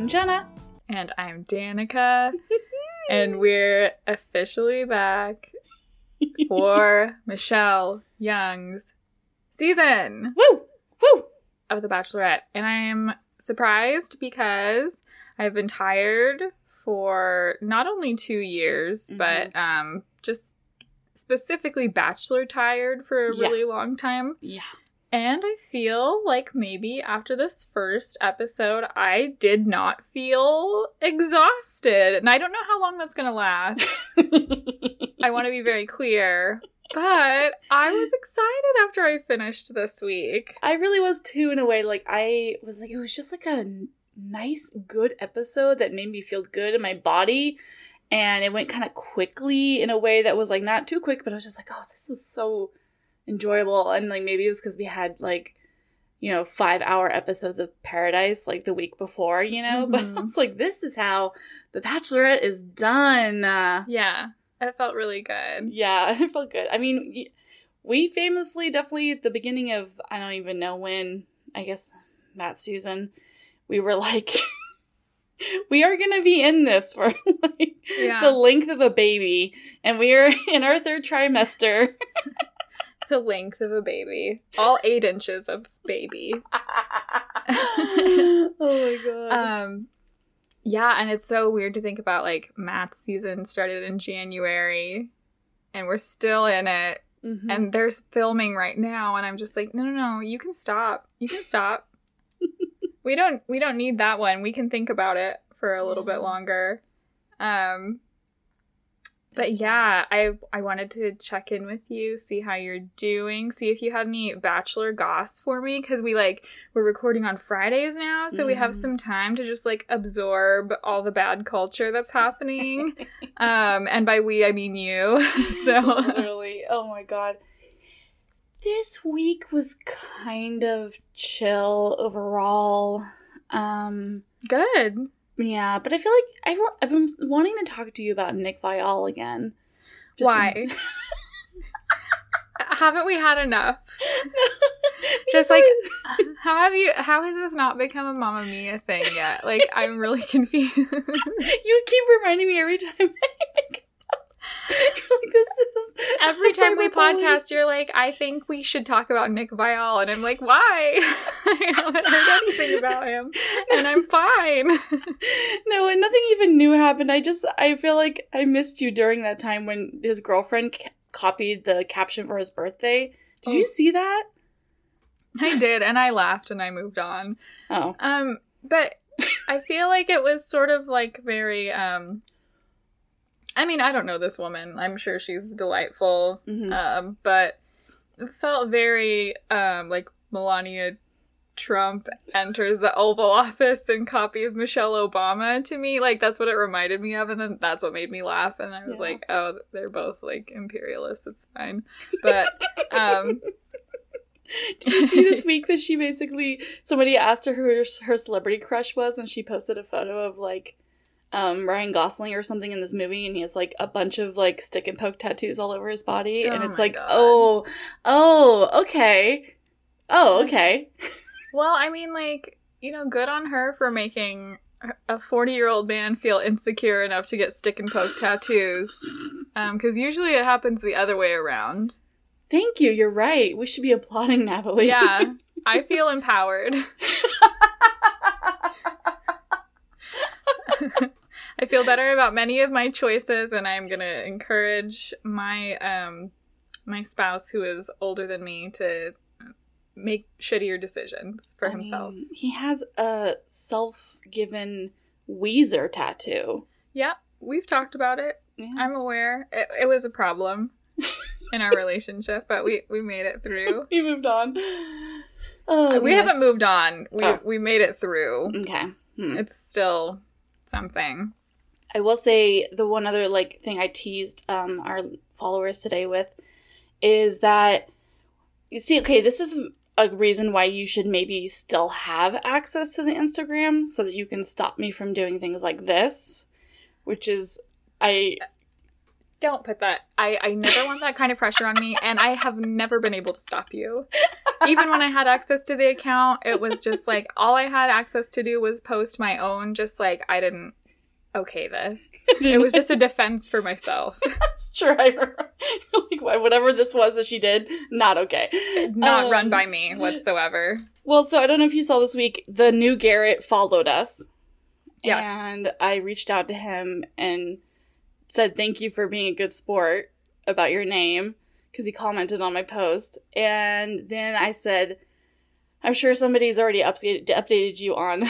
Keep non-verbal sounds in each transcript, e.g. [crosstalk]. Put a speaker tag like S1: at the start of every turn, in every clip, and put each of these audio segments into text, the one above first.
S1: I'm Jenna.
S2: And I'm Danica. [laughs] and we're officially back [laughs] for Michelle Young's season
S1: Woo! Woo!
S2: of The Bachelorette. And I'm surprised because I've been tired for not only two years,
S1: Mhm.
S2: but um, just specifically Bachelor tired for a
S1: Yeah.
S2: really long time.
S1: Yeah.
S2: And I feel like maybe after this first episode, I did not feel exhausted. And I don't know how long that's going to last. [laughs] I want to be very clear. But I was excited after I finished this week.
S1: I really was too, in a way. Like, I was like, it was just like a nice, good episode that made me feel good in my body. And it went kind of quickly in a way that was like not too quick, but I was just like, oh, this was so enjoyable. And like, maybe it was because we had like, you know, five hour episodes of Paradise like the week before, you know? [laughs] But I
S2: Mhm.
S1: was like, this is how The Bachelorette is done. Uh,
S2: Yeah, it felt really good.
S1: yeah, [laughs] it felt good. I mean, we famously, definitely at the beginning of, I don't even know when, I guess that season, we were like, [laughs] we are going to be in this for like
S2: Yeah.
S1: the length of a baby. And we are in our third trimester.
S2: The length of a baby. All eight inches of baby. [laughs]
S1: oh my god.
S2: Um yeah, and it's so weird to think about like Matt's season started in January and we're still in it
S1: Mhm.
S2: and there's filming right now and I'm just like, "No, no, no, you can stop. You can stop. [laughs] we don't we don't need that one. We can think about it for a little
S1: Yeah.
S2: bit longer." Um but yeah, I I wanted to check in with you, see how you're doing, see if you had any bachelor goss for me because we like we're recording on Fridays now, so we have
S1: Mhm.
S2: some time to just like absorb all the bad culture that's happening. [laughs] um, and by we I mean you. [laughs] so
S1: literally oh my god this week was kind of chill overall um
S2: good.
S1: Yeah but i feel like I, i've been wanting to talk to you about nick viall again Just
S2: Why? [laughs] [laughs] Haven't we had enough? [laughs] Just like how have you? How has this not become a Mamma Mia thing yet? Like I'm really confused.
S1: you keep reminding me every time I think about this. You're like, this is
S2: Every time we podcast, you're like, I think we should talk about Nick Viall, and I'm like, why? [laughs] I haven't heard anything about him, and I'm fine. [laughs]
S1: no, and nothing even new happened. I just I feel like I missed you during that time when his girlfriend ca- copied the caption for his birthday. Did
S2: Oh.
S1: you see that?
S2: I did, and I laughed, and I moved on.
S1: Oh,
S2: Um, but I feel like it was sort of like very um. I mean, I don't know this woman. I'm sure she's delightful.
S1: mhm.
S2: um, but it felt very um, like Melania Trump enters the Oval Office and copies Michelle Obama to me. Like that's what it reminded me of, and then that's what made me laugh. And I was
S1: Yeah.
S2: like, oh, they're both like imperialists. It's fine. But um, [laughs]
S1: Did you see this [laughs] week that she basically somebody asked her who her, her celebrity crush was, and she posted a photo of like um Ryan Gosling or something in this movie, and he has like a bunch of like stick and poke tattoos all over his body, and
S2: Oh
S1: it's like,
S2: God.
S1: oh, oh, okay, oh, okay.
S2: well, I mean, like you know, good on her for making a 40 year old man feel insecure enough to get stick and poke tattoos. Um, because usually it happens the other way around.
S1: Thank you. You're right. We should be applauding Natalie.
S2: Yeah, [laughs] I feel empowered. [laughs] I feel better about many of my choices, and I'm gonna encourage my um my spouse, who is older than me, to make shittier decisions for
S1: I
S2: himself.
S1: mean, he has a self-given Weezer tattoo.
S2: yeah, we've talked about it.
S1: Yeah.
S2: I'm aware it, it was a problem [laughs] in our relationship, but we we made it through. [laughs]
S1: we moved on. Oh,
S2: we
S1: goodness.
S2: haven't moved on. We
S1: Oh.
S2: we made it through.
S1: Okay. Hmm.
S2: It's still something.
S1: I will say the one other like thing I teased um our followers today with is that you see, okay, this is a reason why you should maybe still have access to the Instagram so that you can stop me from doing things like this, which is I
S2: don't put that. I I never want that kind of pressure on me, and I have never been able to stop you. Even when I had access to the account, it was just like all I had access to do was post my own. Just like I didn't okay this. [laughs] It was just a defense for myself. [laughs]
S1: That's true. I remember. [laughs] like wha- whatever this was that she did, not okay.
S2: Not
S1: Um,
S2: run by me whatsoever.
S1: Well, so I don't know if you saw this week, the new Garrett followed us.
S2: Yes.
S1: And I reached out to him and said thank you for being a good sport about your name because he commented on my post. And then I said, I'm sure somebody's already updated, updated you on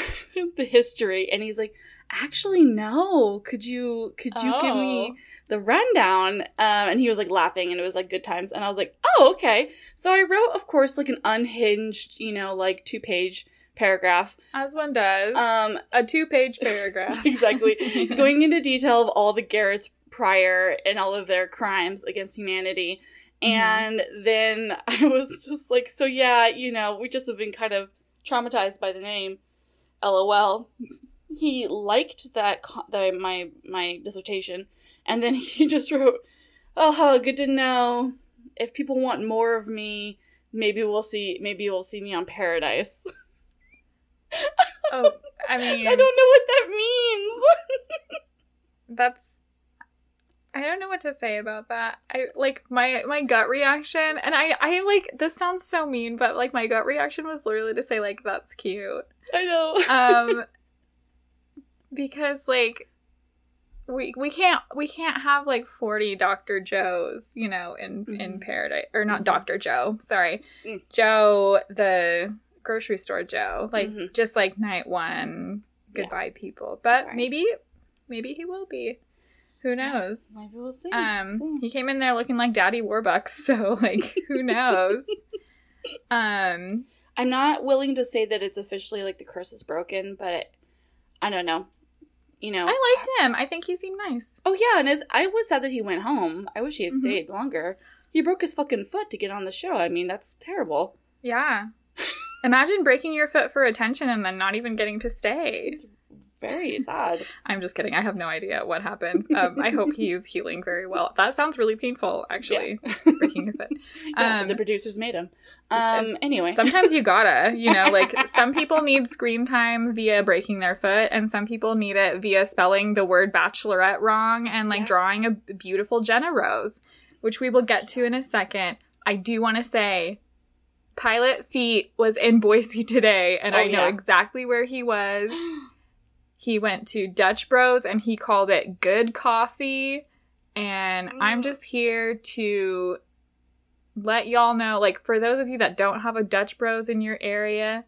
S1: the history. And he's like, actually, no. Could you could you give me
S2: Oh.
S1: the rundown? Um, and he was like laughing, and it was like good times. And I was like, oh, okay. So I wrote, of course, like an unhinged, you know, like two page paragraph.
S2: As one does.
S1: Um,
S2: a two page paragraph. [laughs]
S1: exactly. [laughs] Going into detail of all the Garrett's prior and all of their crimes against humanity.
S2: Mhm.
S1: And then [laughs] I was just like, so yeah, you know, we just have been kind of traumatized by the name. LOL. He liked that, that my my dissertation, and then [laughs] he just wrote, "Oh, good to know. If people want more of me, maybe we'll see. Maybe we'll see me on Paradise."
S2: oh, I [laughs] mean,
S1: I don't know what that means. [laughs]
S2: that's I don't know what to say about that. I like my my gut reaction and I I like this sounds so mean, but like my gut reaction was literally to say like that's cute.
S1: I know.
S2: Um because like we we can't we can't have like 40 Dr. Joes, you know, in in
S1: Mhm.
S2: paradise or not
S1: Mhm.
S2: Dr. Joe, sorry.
S1: Mm.
S2: Joe the grocery store Joe. Like
S1: Mhm.
S2: just like night 1
S1: Yeah.
S2: goodbye people. But
S1: Right.
S2: maybe maybe he will be. Who knows?
S1: Maybe we'll see.
S2: Um,
S1: See.
S2: he came in there looking like Daddy Warbucks, [laughs] so like, who [laughs] knows? um,
S1: I'm not willing to say that it's officially like the curse is broken, but I don't know. You know.
S2: I liked him. I think he seemed nice.
S1: oh yeah, and as I was sad that he went home. I wish he had
S2: Mhm.
S1: stayed longer. He broke his fucking foot to get on the show. I mean, that's terrible.
S2: Yeah. [laughs] Imagine breaking your foot for attention and then not even getting to stay.
S1: Very sad. [laughs]
S2: I'm just kidding. I have no idea what happened. Um, I hope [laughs] he's healing very well. That sounds really painful, actually. [laughs] Breaking your foot.
S1: yeah,
S2: Um,
S1: the producers made him. Um. Anyway.
S2: Sometimes you gotta, you know, like some people need screen time via breaking their foot, and some people need it via spelling the word bachelorette wrong and like
S1: Yeah.
S2: drawing a beautiful Jenna Rose, which we will get to in a second. I do want to say, Pilot Pete was in Boise today, and
S1: Oh,
S2: I know
S1: yeah.
S2: exactly where he was. [gasps] [gasps] [gasps] He went to Dutch Bros and he called it good coffee. And I'm
S1: Mm.
S2: just here to let y'all know like, for those of you that don't have a Dutch Bros in your area,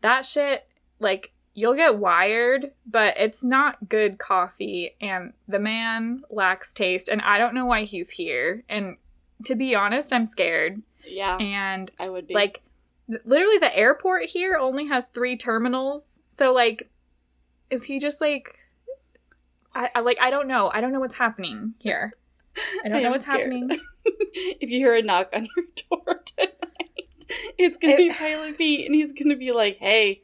S2: that shit, like, you'll get wired, but it's not good coffee. And the man lacks taste. And I don't know why he's here. And to be honest, I'm scared.
S1: yeah,
S2: And
S1: I would be
S2: like literally the airport here only has three terminals so like is he just like I, I like i don't know i don't know what's happening here i don't [laughs]
S1: I
S2: know what's
S1: scared.
S2: happening [laughs]
S1: if you hear a knock on your [laughs] door tonight, it's gonna
S2: It-
S1: be Pilot Pete, and he's gonna be like, "Hey,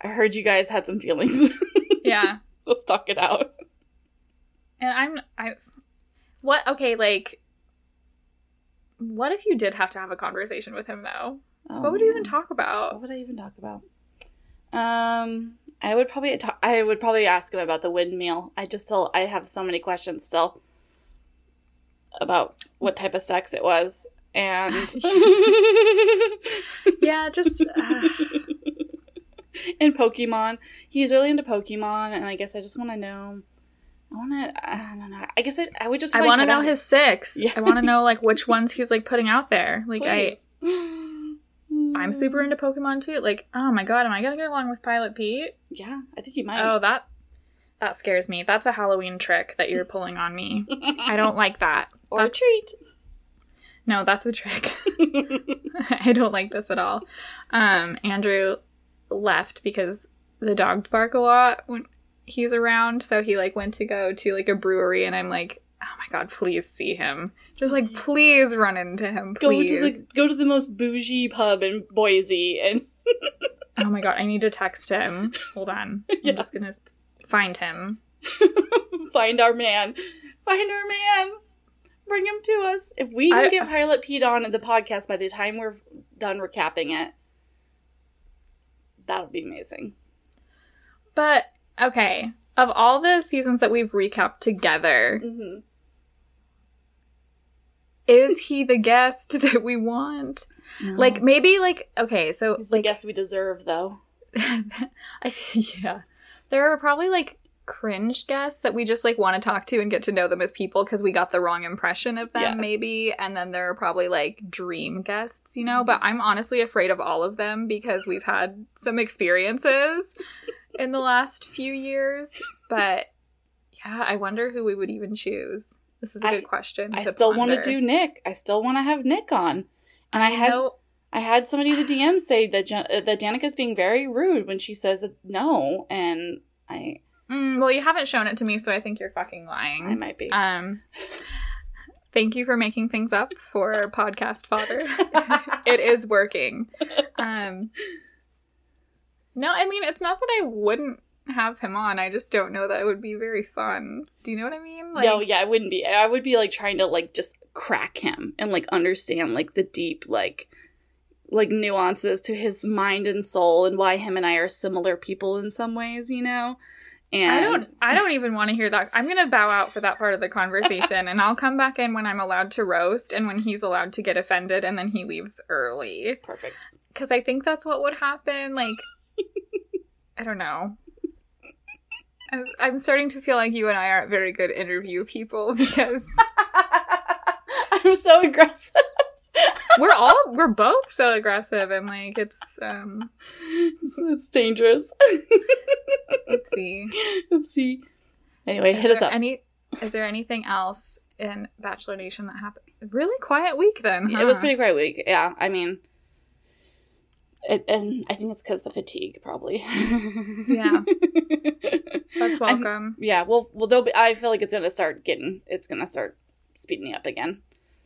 S1: I heard you guys had some feelings.
S2: yeah
S1: Let's talk it out."
S2: and i'm i what okay like what if you did have to have a conversation with him though
S1: Oh,
S2: what would you even talk about
S1: What would I even talk about? Um, I would probably talk, I would probably ask him about the windmill. I just still I have so many questions still about what type of sex it was and [laughs]
S2: yeah just uh,
S1: and Pokemon. He's really into Pokemon, and I guess I just want to know. I want to. I don't know. I guess I, I would just.
S2: i want to know his six
S1: Yeah.
S2: i want to know like which [laughs] ones he's like putting out there like i
S1: Please.
S2: I'm super into Pokemon too. Like, oh my god, am I gonna get along with Pilot Pete?
S1: Yeah, I think you might.
S2: Oh, that that scares me. That's a Halloween trick that you're pulling on me. [laughs] I don't like that.
S1: or a treat.
S2: No, that's a trick. [laughs] [laughs] I don't like this at all. Um, Andrew left because the dog bark a lot when he's around, so he like went to go to like a brewery, and I'm like, oh my god, please see him. Just like, please run into him,
S1: go
S2: please.
S1: to the go to the most bougie pub in Boise and [laughs]
S2: Oh my god, I need to text him. Hold on. I'm [laughs] just gonna find him. [laughs]
S1: find our man. Find our man. Bring him to us. If we can
S2: I-
S1: get Pilot Pete on the podcast by the time we're done recapping it, that'll be amazing.
S2: But okay, of all the seasons that we've recapped together,
S1: Mm-hmm.
S2: Is he the guest [laughs] that we want? Like maybe like okay, so
S1: he's the guest we deserve, though. [laughs]
S2: I yeah. There are probably like cringe guests that we just like want to talk to and get to know them as people because we got the wrong impression of them
S1: Yeah.
S2: maybe and then there are probably like dream guests you know mm-hmm. but i'm honestly afraid of all of them because we've had some experiences in the last few years but yeah i wonder who we would even choose this is a
S1: I-
S2: good question
S1: I still want to do Nick. I still want to have Nick on. And I had
S2: know-
S1: I had somebody in the [sighs] DM say that Jan- uh, that Danica's being very rude when she says that no, and I
S2: Mm, well you haven't shown it to me so i think you're fucking lying
S1: I might be.
S2: Um, thank you for making things up for podcast fodder. [laughs] it is working. [laughs] Um, no, I mean it's not that I wouldn't have him on. I just don't know that it would be very fun. Do you know what I mean? Like,
S1: no, yeah, I wouldn't be. I would be like trying to like just crack him and like understand like the deep like like nuances to his mind and soul and why him and I are similar people in some ways, you know. And
S2: I don't. I don't even want to hear that. I'm gonna bow out for that part of the conversation, and I'll come back in when I'm allowed to roast and when he's allowed to get offended, and then he leaves early.
S1: perfect.
S2: because I think that's what would happen. Like, [laughs] I don't know. I'm, starting to feel like you and I aren't very good interview people [laughs] because [laughs]
S1: I'm so aggressive. [laughs]
S2: we're all we're both so aggressive and like it's um
S1: it's, it's dangerous.
S2: oopsie.
S1: Oopsie. Anyway,
S2: Is
S1: hit us up.
S2: Any is there anything else in Bachelor Nation that happened? Really quiet week then.
S1: It was pretty quiet week. Yeah, I mean, it, and I think it's because the fatigue, probably. [laughs]
S2: Yeah. That's
S1: I'm-
S2: welcome.
S1: yeah, well, well, be, I feel like it's gonna start getting, it's gonna start speeding up again.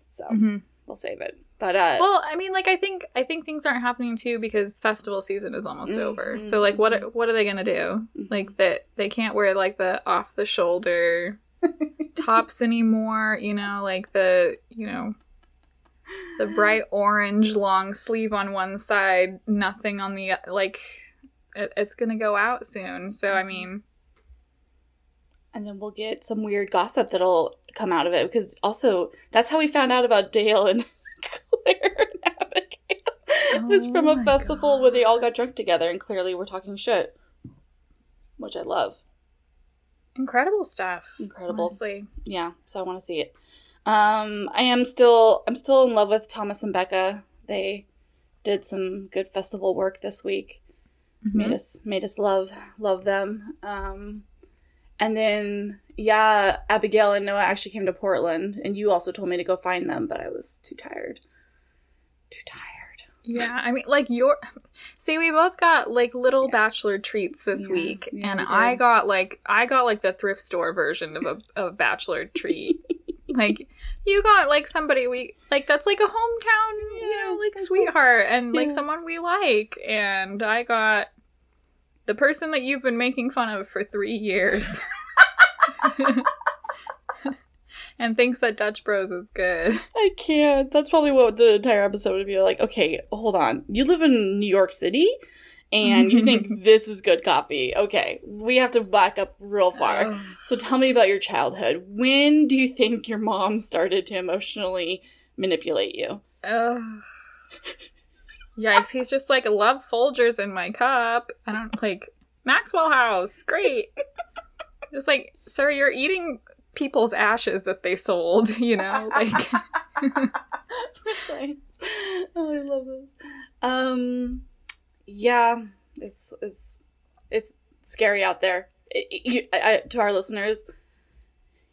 S1: So
S2: Mhm.
S1: we'll save it. But uh,
S2: Well, I mean, like I think I think things aren't happening too because festival season is almost
S1: Mhm.
S2: over. So like, what are- what are they gonna do?
S1: Mhm.
S2: Like that they can't wear like the off the shoulder [laughs] tops anymore. You know, like the you know the bright orange long sleeve on one side, nothing on the like. It, it's gonna go out soon. So I mm-hmm. mean,
S1: and then we'll get some weird gossip that'll come out of it because also that's how we found out about Dale and [laughs] Clare and Abigail. it was
S2: Oh
S1: from a oh
S2: my
S1: festival where they all got drunk together and clearly we're talking shit, which I love.
S2: incredible stuff.
S1: Incredible.
S2: Honestly.
S1: yeah so i want to see it um i am still i'm still in love with thomas and becca. They did some good festival work this week. Made us made us love love them. Um and then yeah abigail and noah actually came to portland and you also told me to go find them but i was too tired. Too tired.
S2: Yeah, I mean, like your. See, we both got like little bachelor treats this
S1: Yeah,
S2: week,
S1: yeah,
S2: and
S1: we
S2: I got like I got like the thrift store version of a of a bachelor treat. [laughs] [laughs] like you got like somebody we like that's like a hometown, you know, like
S1: Yeah.
S2: sweetheart, and like someone we like, and I got the person that you've been making fun of for three years. [laughs] and thinks that Dutch Bros is good. [laughs]
S1: i can't that's probably what the entire episode would be like okay hold on you live in new york city and you think [laughs] this is good coffee okay we have to back up real far
S2: Oh.
S1: So tell me about your childhood. When do you think your mom started to emotionally manipulate you?
S2: Ugh. Yikes, he's just like, love Folgers in my cup. I don't like Maxwell House. Great. [laughs] just like, sir, you're eating people's ashes that they sold, you know? Like [laughs]
S1: Oh, I love this. Um, yeah, it's it's it's scary out there. It- you, I, to our listeners,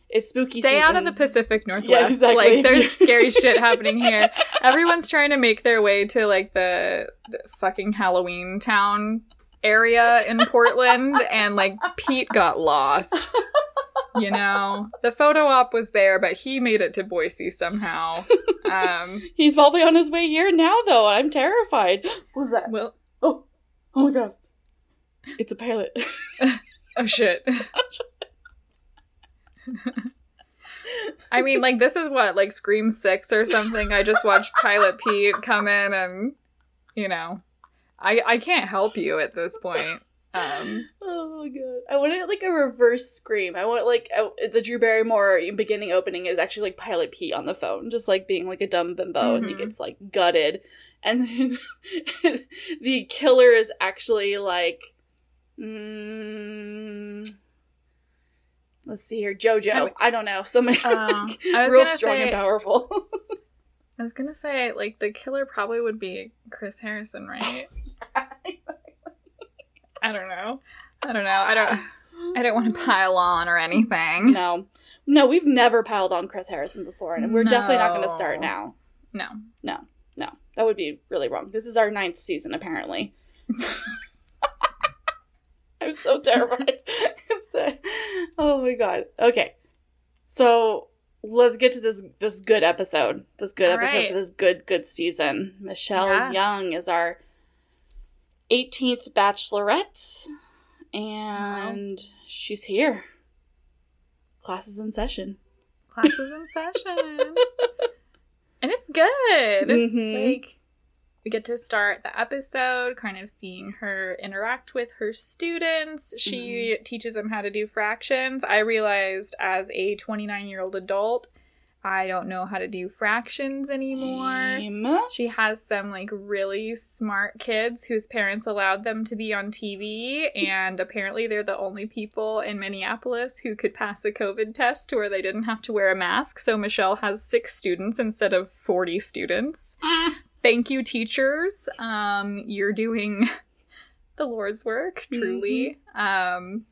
S1: it's spooky.
S2: stay out of the Pacific Northwest.
S1: exactly.
S2: Like there's [laughs] scary shit happening here. Everyone's trying to make their way to like the, the fucking Halloween town area in Portland and like Pete got lost. You know, the photo op was there, but he made it to Boise somehow. [laughs] Um,
S1: He's probably on his way here now, though. I'm terrified. What's that?
S2: well,
S1: Oh, oh my god! It's a pilot. [laughs] [laughs]
S2: oh shit. I mean, like this is what like Scream Six or something. I just watched Pilot Pete come in, and you know, I I can't help you at this point. Um,
S1: oh my god! I wanted like a reverse scream. I want like a, the Drew Barrymore beginning opening is actually like Pilot Pete on the phone, just like being like a dumb bimbo, and he
S2: Mhm.
S1: gets like gutted, and then [laughs] the killer is actually like, mm, let's see here, JoJo.
S2: I don't-
S1: know, somebody [laughs]
S2: Oh,
S1: like, real strong
S2: say-
S1: and powerful.
S2: I was gonna say like the killer probably would be Chris Harrison, right? [laughs] I don't know. I don't know. I don't. I don't want to pile on or anything.
S1: No, no, we've never piled on Chris Harrison before, and we're definitely not going to start now.
S2: No.
S1: No, no, that would be really wrong. This is our ninth season, apparently. [laughs] I'm so terrified. [laughs] Oh my god. Okay, so let's get to this this good episode. This good
S2: All
S1: episode
S2: right.
S1: for this good good season. Michelle
S2: Yeah.
S1: Young is our 18th bachelorette, and she's here. Classes in session.
S2: Classes in session, [laughs] and it's good.
S1: Mhm.
S2: Like we get to start the episode, kind of seeing her interact with her students. She teaches them how to do fractions. I realized as a 29 year old adult, I don't know how to do fractions anymore.
S1: Same.
S2: She has some like really smart kids whose parents allowed them to be on TV, and apparently they're the only people in Minneapolis who could pass a COVID test where they didn't have to wear a mask. So Michelle has six students instead of 40 students. [laughs] Thank you, teachers. Um, you're doing [laughs] the Lord's work, truly. Um,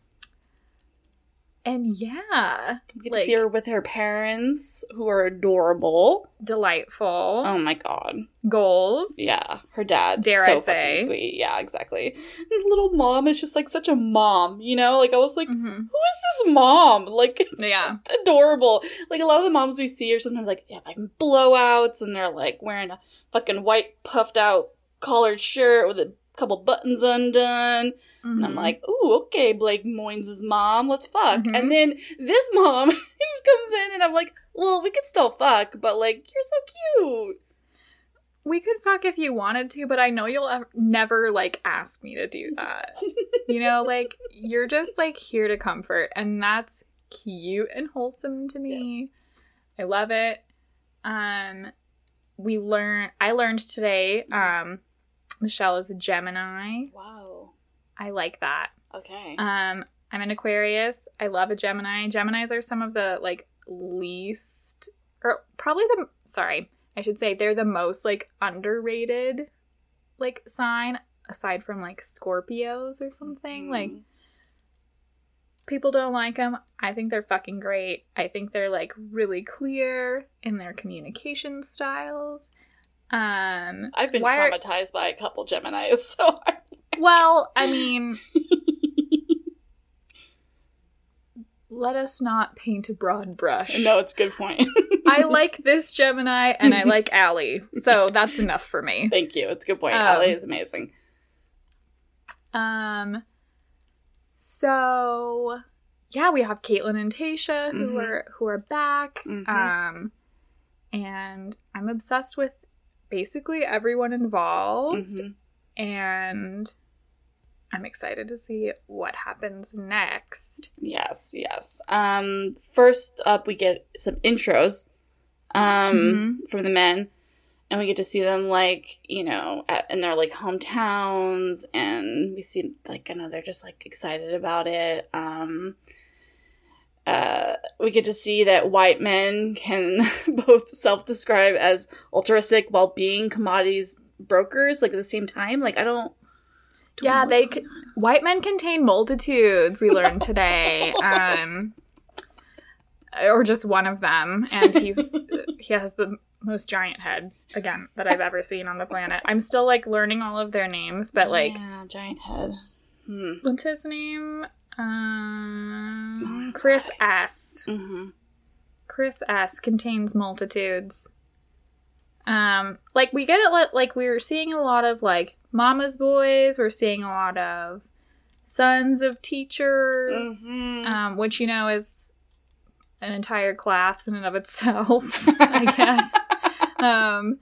S2: and yeah,
S1: you get to see her with her parents, who are adorable.
S2: delightful
S1: Oh my god.
S2: goals.
S1: Yeah, her dad.
S2: Dare
S1: so
S2: I say.
S1: Sweet. Yeah, exactly. And little mom is just like such a mom, you know? Like I was like,
S2: Mhm.
S1: who is this mom? Like [laughs] it's
S2: Yeah.
S1: just adorable. Like a lot of the moms we see are sometimes like they have like blowouts and they're like wearing a fucking white puffed out collared shirt with a couple buttons undone. And I'm
S2: Mhm.
S1: like, ooh, okay, Blake Moynes' mom, let's fuck.
S2: Mhm.
S1: And then this mom [laughs] comes in and I'm like, well, we could still fuck, but like, you're so cute.
S2: We could fuck if you wanted to, but I know you'll ev- never like ask me to do [laughs] that. you know, like you're just like here to comfort, and that's cute and wholesome to me. I love it. Um, we learn. I learned today. Um, Michelle is a Gemini.
S1: Wow.
S2: I like that.
S1: Okay.
S2: Um, I'm an Aquarius. I love a Gemini. Geminis are some of the like least, or probably the sorry, I should say they're the most like underrated, like sign aside from like Scorpios or something. Like
S1: Mm.
S2: people don't like them. I think they're fucking great. I think they're like really clear in their communication styles. Um,
S1: I've been
S2: why are-
S1: traumatized by a couple Geminis, [laughs] so I-
S2: well, I mean, [laughs] let us not paint a broad brush.
S1: no, it's a good point. [laughs]
S2: I like this Gemini and I like Allie, so that's enough for me.
S1: Thank you. It's a good point.
S2: Um,
S1: Allie is amazing.
S2: Um, so yeah, we have Kaitlyn and Tayshia who
S1: Mhm.
S2: are who are back.
S1: Mhm.
S2: Um, and I'm obsessed with basically everyone involved,
S1: Mhm.
S2: and I'm excited to see what happens next.
S1: Yes, yes. Um, first up, we get some intros um,
S2: Mm-hmm.
S1: from the men, and we get to see them like you know at, in their like hometowns, and we see like I know they're just like excited about it. Um, uh, we get to see that white men can [laughs] both self-describe as ultra sick while being commodities brokers, like at the same time. Like I don't. don't
S2: Yeah, they c- White men contain multitudes, we learned today. [laughs] Um or just one of them and he's he has the most giant head again that I've ever seen on the planet. I'm still like learning all of their names, but like
S1: yeah, giant head. Hmm.
S2: what's his name? Um
S1: Oh,
S2: Chris S.
S1: Mm-hmm.
S2: Chris S contains multitudes. Um, like we get it. Like we're seeing a lot of like mama's boys. We're seeing a lot of sons of teachers,
S1: Mhm.
S2: um, which you know is an entire class in and of itself, [laughs] I guess. [laughs] um,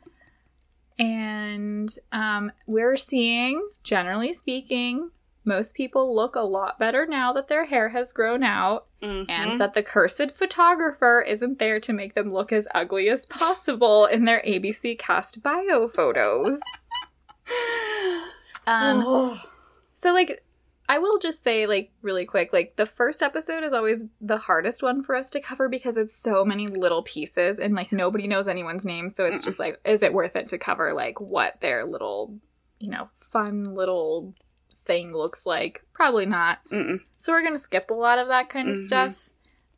S2: and um, we're seeing, generally speaking, most people look a lot better now that their hair has grown out
S1: Mhm.
S2: and that the cursed photographer isn't there to make them look as ugly as possible in their ABC cast bio photos. [laughs] Um,
S1: Oh. [sighs]
S2: so like I will just say like really quick like the first episode is always the hardest one for us to cover because it's so many little pieces and like nobody knows anyone's name so it's just like is it worth it to cover like what their little you know fun little thing looks like probably not
S1: Mm-mm.
S2: so we're going to skip a lot of that kind of
S1: Mhm.
S2: stuff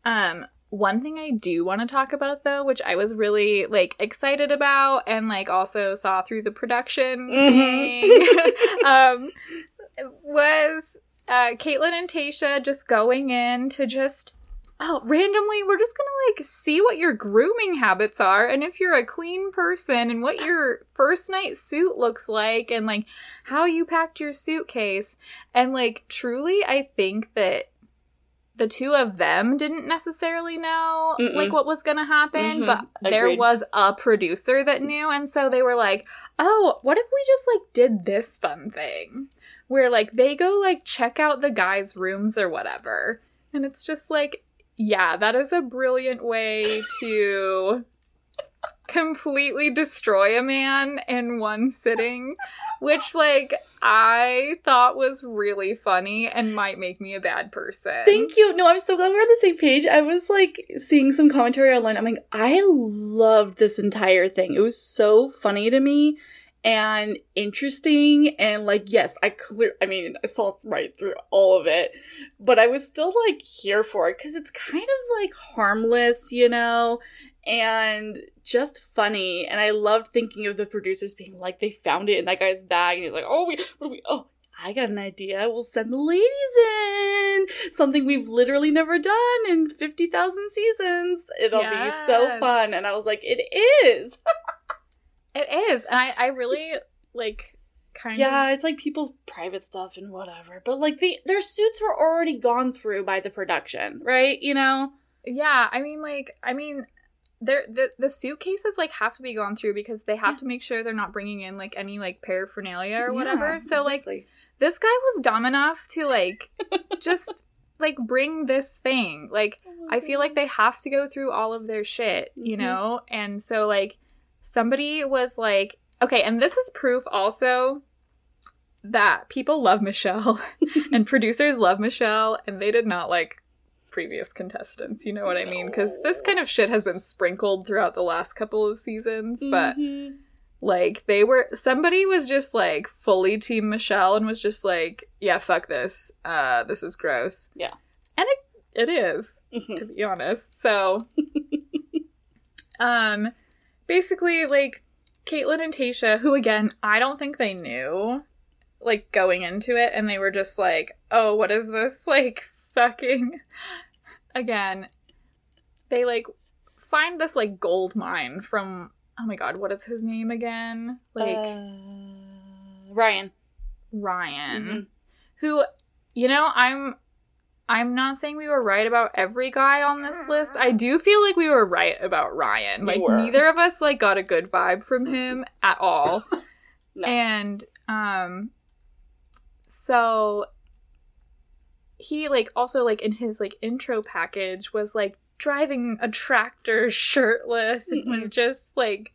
S2: um one thing I do want to talk about though, which I was really like excited about and like also saw through the production
S1: Mhm.
S2: thing, [laughs] um, was uh, Kaitlyn and Tayshia just going in to just oh randomly we're just gonna like see what your grooming habits are and if you're a clean person and what your [laughs] first night suit looks like and like how you packed your suitcase and like truly I think that the two of them didn't necessarily know
S1: Mm-mm.
S2: like what was gonna happen
S1: Mhm.
S2: but there
S1: Agreed.
S2: was a producer that knew and so they were like oh what if we just like did this fun thing where like they go like check out the guys rooms or whatever and it's just like yeah that is a brilliant way to completely destroy a man in one sitting which like i thought was really funny and might make me a bad person
S1: Thank you. No, I'm so glad we're on the same page. I was like seeing some commentary online. I'm like, I loved this entire thing. It was so funny to me and interesting. And like, yes, I clear. I mean, I saw right through all of it, but I was still like here for it because it's kind of like harmless, you know, and just funny. And I loved thinking of the producers being like, they found it in that guy's bag, and he's like, oh, we, what do we, oh. I got an idea. We'll send the ladies in. Something we've literally never done in 50,000 seasons. It'll be so fun. And I was like, it is. [laughs]
S2: it is and i i really like kind of
S1: Yeah, it's like people's private stuff and whatever. But like the their suits were already gone through by the production, right? You know?
S2: Yeah, I mean, like, I mean, they're, the the suitcases like have to be gone through because they have
S1: Yeah.
S2: to make sure they're not bringing in like any like paraphernalia or whatever.
S1: Yeah,
S2: so like, this guy was dumb enough to like just [laughs] like bring this thing. Like, I feel like they have to go through all of their shit, you
S1: Mhm.
S2: know? And so, like, somebody was like, okay, and this is proof also that people love Michelle [laughs] and producers love Michelle, and they did not like previous contestants. You know what I mean? Because this kind of shit has been sprinkled throughout the last couple of seasons, but
S1: Mhm.
S2: like they were somebody was just like fully team Michelle and was just like, yeah, fuck this. Uh this is gross.
S1: Yeah.
S2: And it it is,
S1: Mhm.
S2: to be honest. So [laughs] um basically like Kaitlyn and Tayshia, who again, I don't think they knew like going into it and they were just like, "Oh, what is this?" [laughs] like fucking again. They like find this like gold mine from oh my god, what is his name again? Like
S1: Uh, Ryan.
S2: Ryan.
S1: Mhm.
S2: Who you know, I'm I'm not saying we were right about every guy on this list. I do feel like we were right about Ryan. Like
S1: were.
S2: neither of us like got a good vibe from him [laughs] at all. [laughs]
S1: No.
S2: And um so he like also like in his like intro package was like driving a tractor [laughs] shirtless and was just like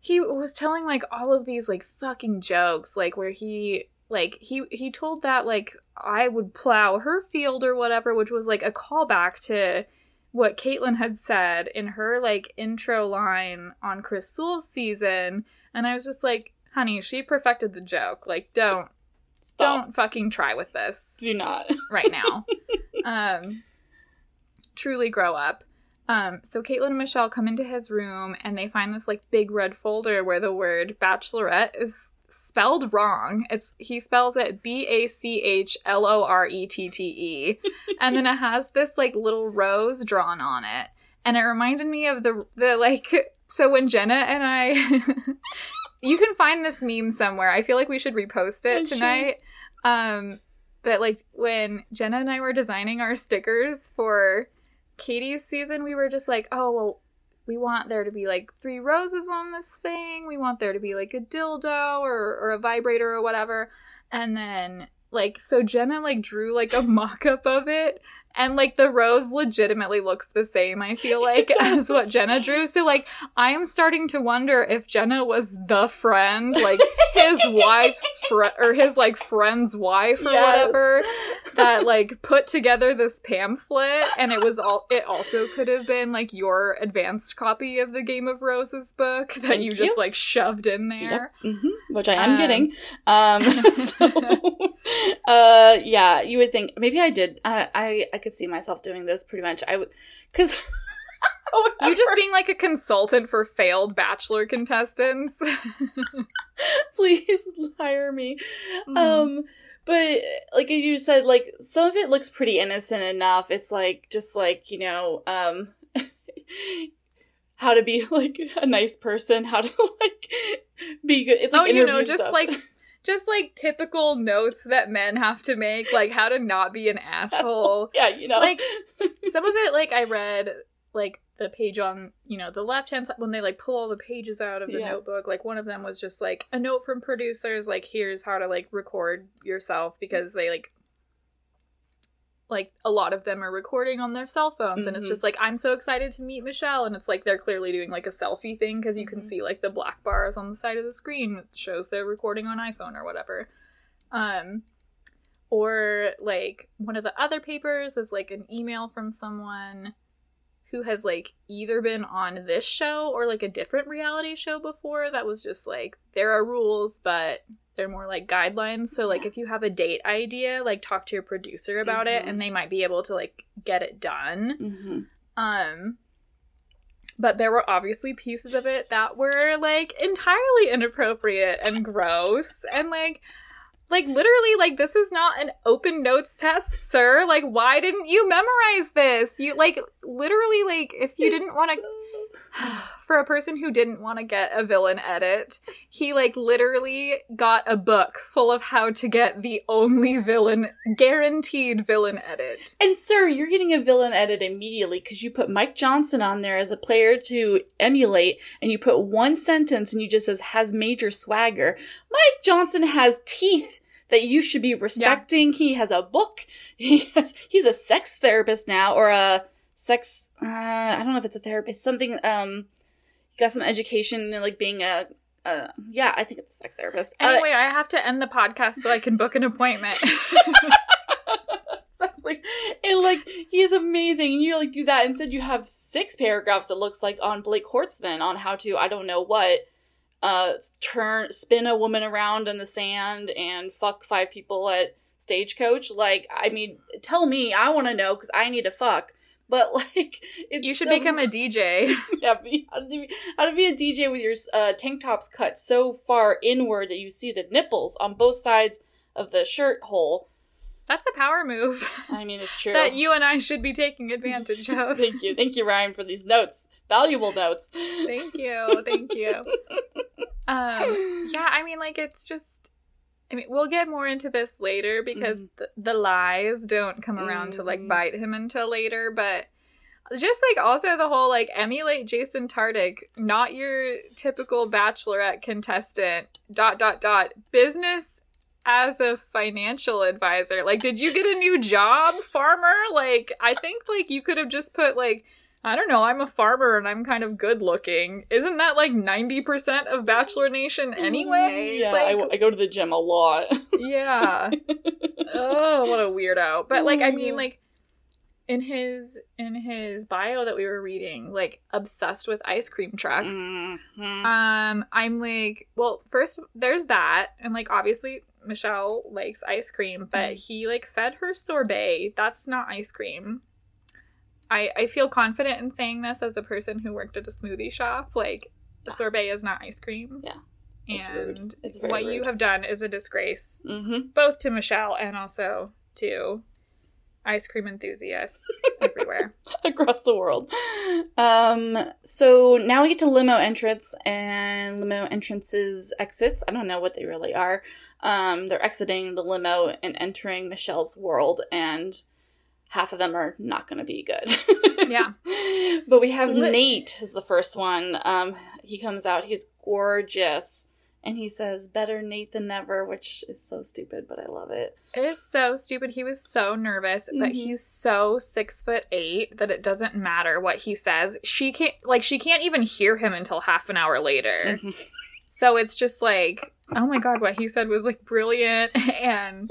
S2: he was telling like all of these like fucking jokes like where he like he he told that like I would plow her field or whatever which was like a callback to what Kaitlyn had said in her like intro line on Chris Soules' season and I was just like honey she perfected the joke like don't
S1: Stop.
S2: don't fucking try with this
S1: Do not. [laughs]
S2: right now. um, truly grow up. Um, so Kaitlyn and Michelle come into his room and they find this like big red folder where the word bachelorette is spelled wrong. It's he spells it B A C H L O R E T T E, and then it has this like little rose drawn on it, and it reminded me of the the like. So when Jenna and I, [laughs] you can find this meme somewhere. I feel like we should repost it tonight. Um, but like when Jenna and I were designing our stickers for Katie's season, we were just like, oh, well, we want there to be like three roses on this thing. We want there to be like a dildo or, or a vibrator or whatever. And then, like, so Jenna like drew like a [laughs] mock up of it. And like the rose legitimately looks the same, I feel [laughs] like, as what Jenna drew. So like I am starting to wonder if Jenna was the friend, like [laughs] his wife's friend or his like friend's wife or
S1: Yes.
S2: whatever [laughs] that like put together this pamphlet and it was all it also could have been like your advanced copy of the Game of Roses book that
S1: Thank
S2: you just
S1: you.
S2: like shoved in there.
S1: Yep. hmm Which I am
S2: Um,
S1: getting. Um, so, uh, yeah, you would think maybe I did. I, I I could see myself doing this pretty much. I would, because [laughs]
S2: You just being like a consultant for failed bachelor contestants. [laughs]
S1: please hire me.
S2: Mm-hmm.
S1: Um, but like you said, like some of it looks pretty innocent enough. It's like just like you know, um, [laughs] how to be like a nice person, how to like be good. It's like
S2: oh, you know, just
S1: stuff.
S2: like just like typical notes that men have to make, like how to not be an [laughs] asshole.
S1: yeah, you know,
S2: Like [laughs] some of it, like I read, like the page on you know the left hand side when they like pull all the pages out of the
S1: Yeah.
S2: notebook. Like one of them was just like a note from producers, like here's how to like record yourself because they like like a lot of them are recording on their cell phones and it's
S1: Mhm.
S2: just like i'm so excited to meet michelle and it's like they're clearly doing like a selfie thing because you can
S1: Mhm.
S2: see like the black bars on the side of the screen that shows they're recording on iphone or whatever um or like one of the other papers is like an email from someone who has like either been on this show or like a different reality show before that was just like there are rules but they're more like guidelines. So like if you have a date idea like talk to your producer about it
S1: Mhm.
S2: and they might be able to like get it done.
S1: Mhm.
S2: um but there were obviously pieces of it that were like entirely inappropriate and [laughs] gross. And like like literally like this is not an open notes test sir. Like why didn't you memorize this? You like literally like if you didn't want to [sighs] for a person who didn't want to get a villain edit he like literally got a book full of how to get the only villain guaranteed villain edit
S1: And sir, you're getting a villain edit immediately because you put Mike Johnson on there as a player to emulate, and you put one sentence and you just says has major swagger. Mike Johnson has teeth that you should be respecting. He has a book. [laughs] He has he's a sex therapist now, or a sex. Uh, I don't know if it's a therapist. Something. Um, got some education in like being a. Uh, yeah, I think it's a sex therapist. Uh,
S2: Anyway, I have to end the podcast so I can book an appointment. [laughs] [laughs]
S1: like and like he's amazing and you like do that instead you have six paragraphs it looks like on blake horstmann on how to i don't know what uh turn spin a woman around in the sand and fuck five people at stagecoach like i mean tell me i want to know because i need to fuck but [laughs] like it's
S2: you should
S1: so-
S2: become a DJ. [laughs]
S1: yeah, how, to be, how to be a DJ with your uh, tank tops cut so far inward that you see the nipples on both sides of the shirt hole.
S2: That's a power move
S1: I mean, it's [laughs] true.
S2: that you and I should be taking advantage of.
S1: Thank you. Thank you, Ryan, for these notes. Valuable notes.
S2: Thank you. Thank you. Um, yeah, I mean, like, it's just. I mean, we'll get more into this later because
S1: Mhm.
S2: the, the lies don't come around to like
S1: Mhm.
S2: bite him until later. But just like also the whole like emulate Jason Tartick, not your typical bachelorette contestant. Dot dot dot business as a financial advisor. Like, did you get a new job, farmer? Like, I think like you could have just put like I don't know, I'm a farmer and I'm kind of good looking. Isn't that like 90% of Bachelor Nation anyway?
S1: Yeah,
S2: Like,
S1: I, I go to the gym a lot. [laughs]
S2: yeah. oh, what a weirdo. But like I mean like in his in his bio that we were reading, like obsessed with ice cream trucks.
S1: Mhm.
S2: Um I'm like, well, first there's that and like obviously Michelle likes ice cream, but
S1: Mm.
S2: he like fed her sorbet. That's not ice cream. I I feel confident in saying this as a person who worked at a smoothie shop. Like
S1: Yeah.
S2: sorbet is not ice cream.
S1: Yeah. It's rude.
S2: And
S1: It's very
S2: what you have done is a disgrace
S1: Mhm.
S2: both to Michelle and also to ice cream enthusiasts [laughs] everywhere.
S1: Across the world. Um, so now we get to limo entrance and limo entrances exits. I don't know what they really are. Um, they're exiting the limo and entering Michelle's world and half of them are not going to be good. [laughs]
S2: Yeah. [laughs]
S1: but we have
S2: Lit-
S1: Nate is the first one. Um, he comes out. He's gorgeous, and he says, "Better Nate than never," which is so stupid, but I love it.
S2: It is so stupid. He was so nervous, but
S1: Mhm.
S2: he's so six foot eight that it doesn't matter what he says. She can't like she can't even hear him until half an hour later.
S1: Mhm.
S2: So it's just like, oh my god, what he said was like brilliant [laughs] and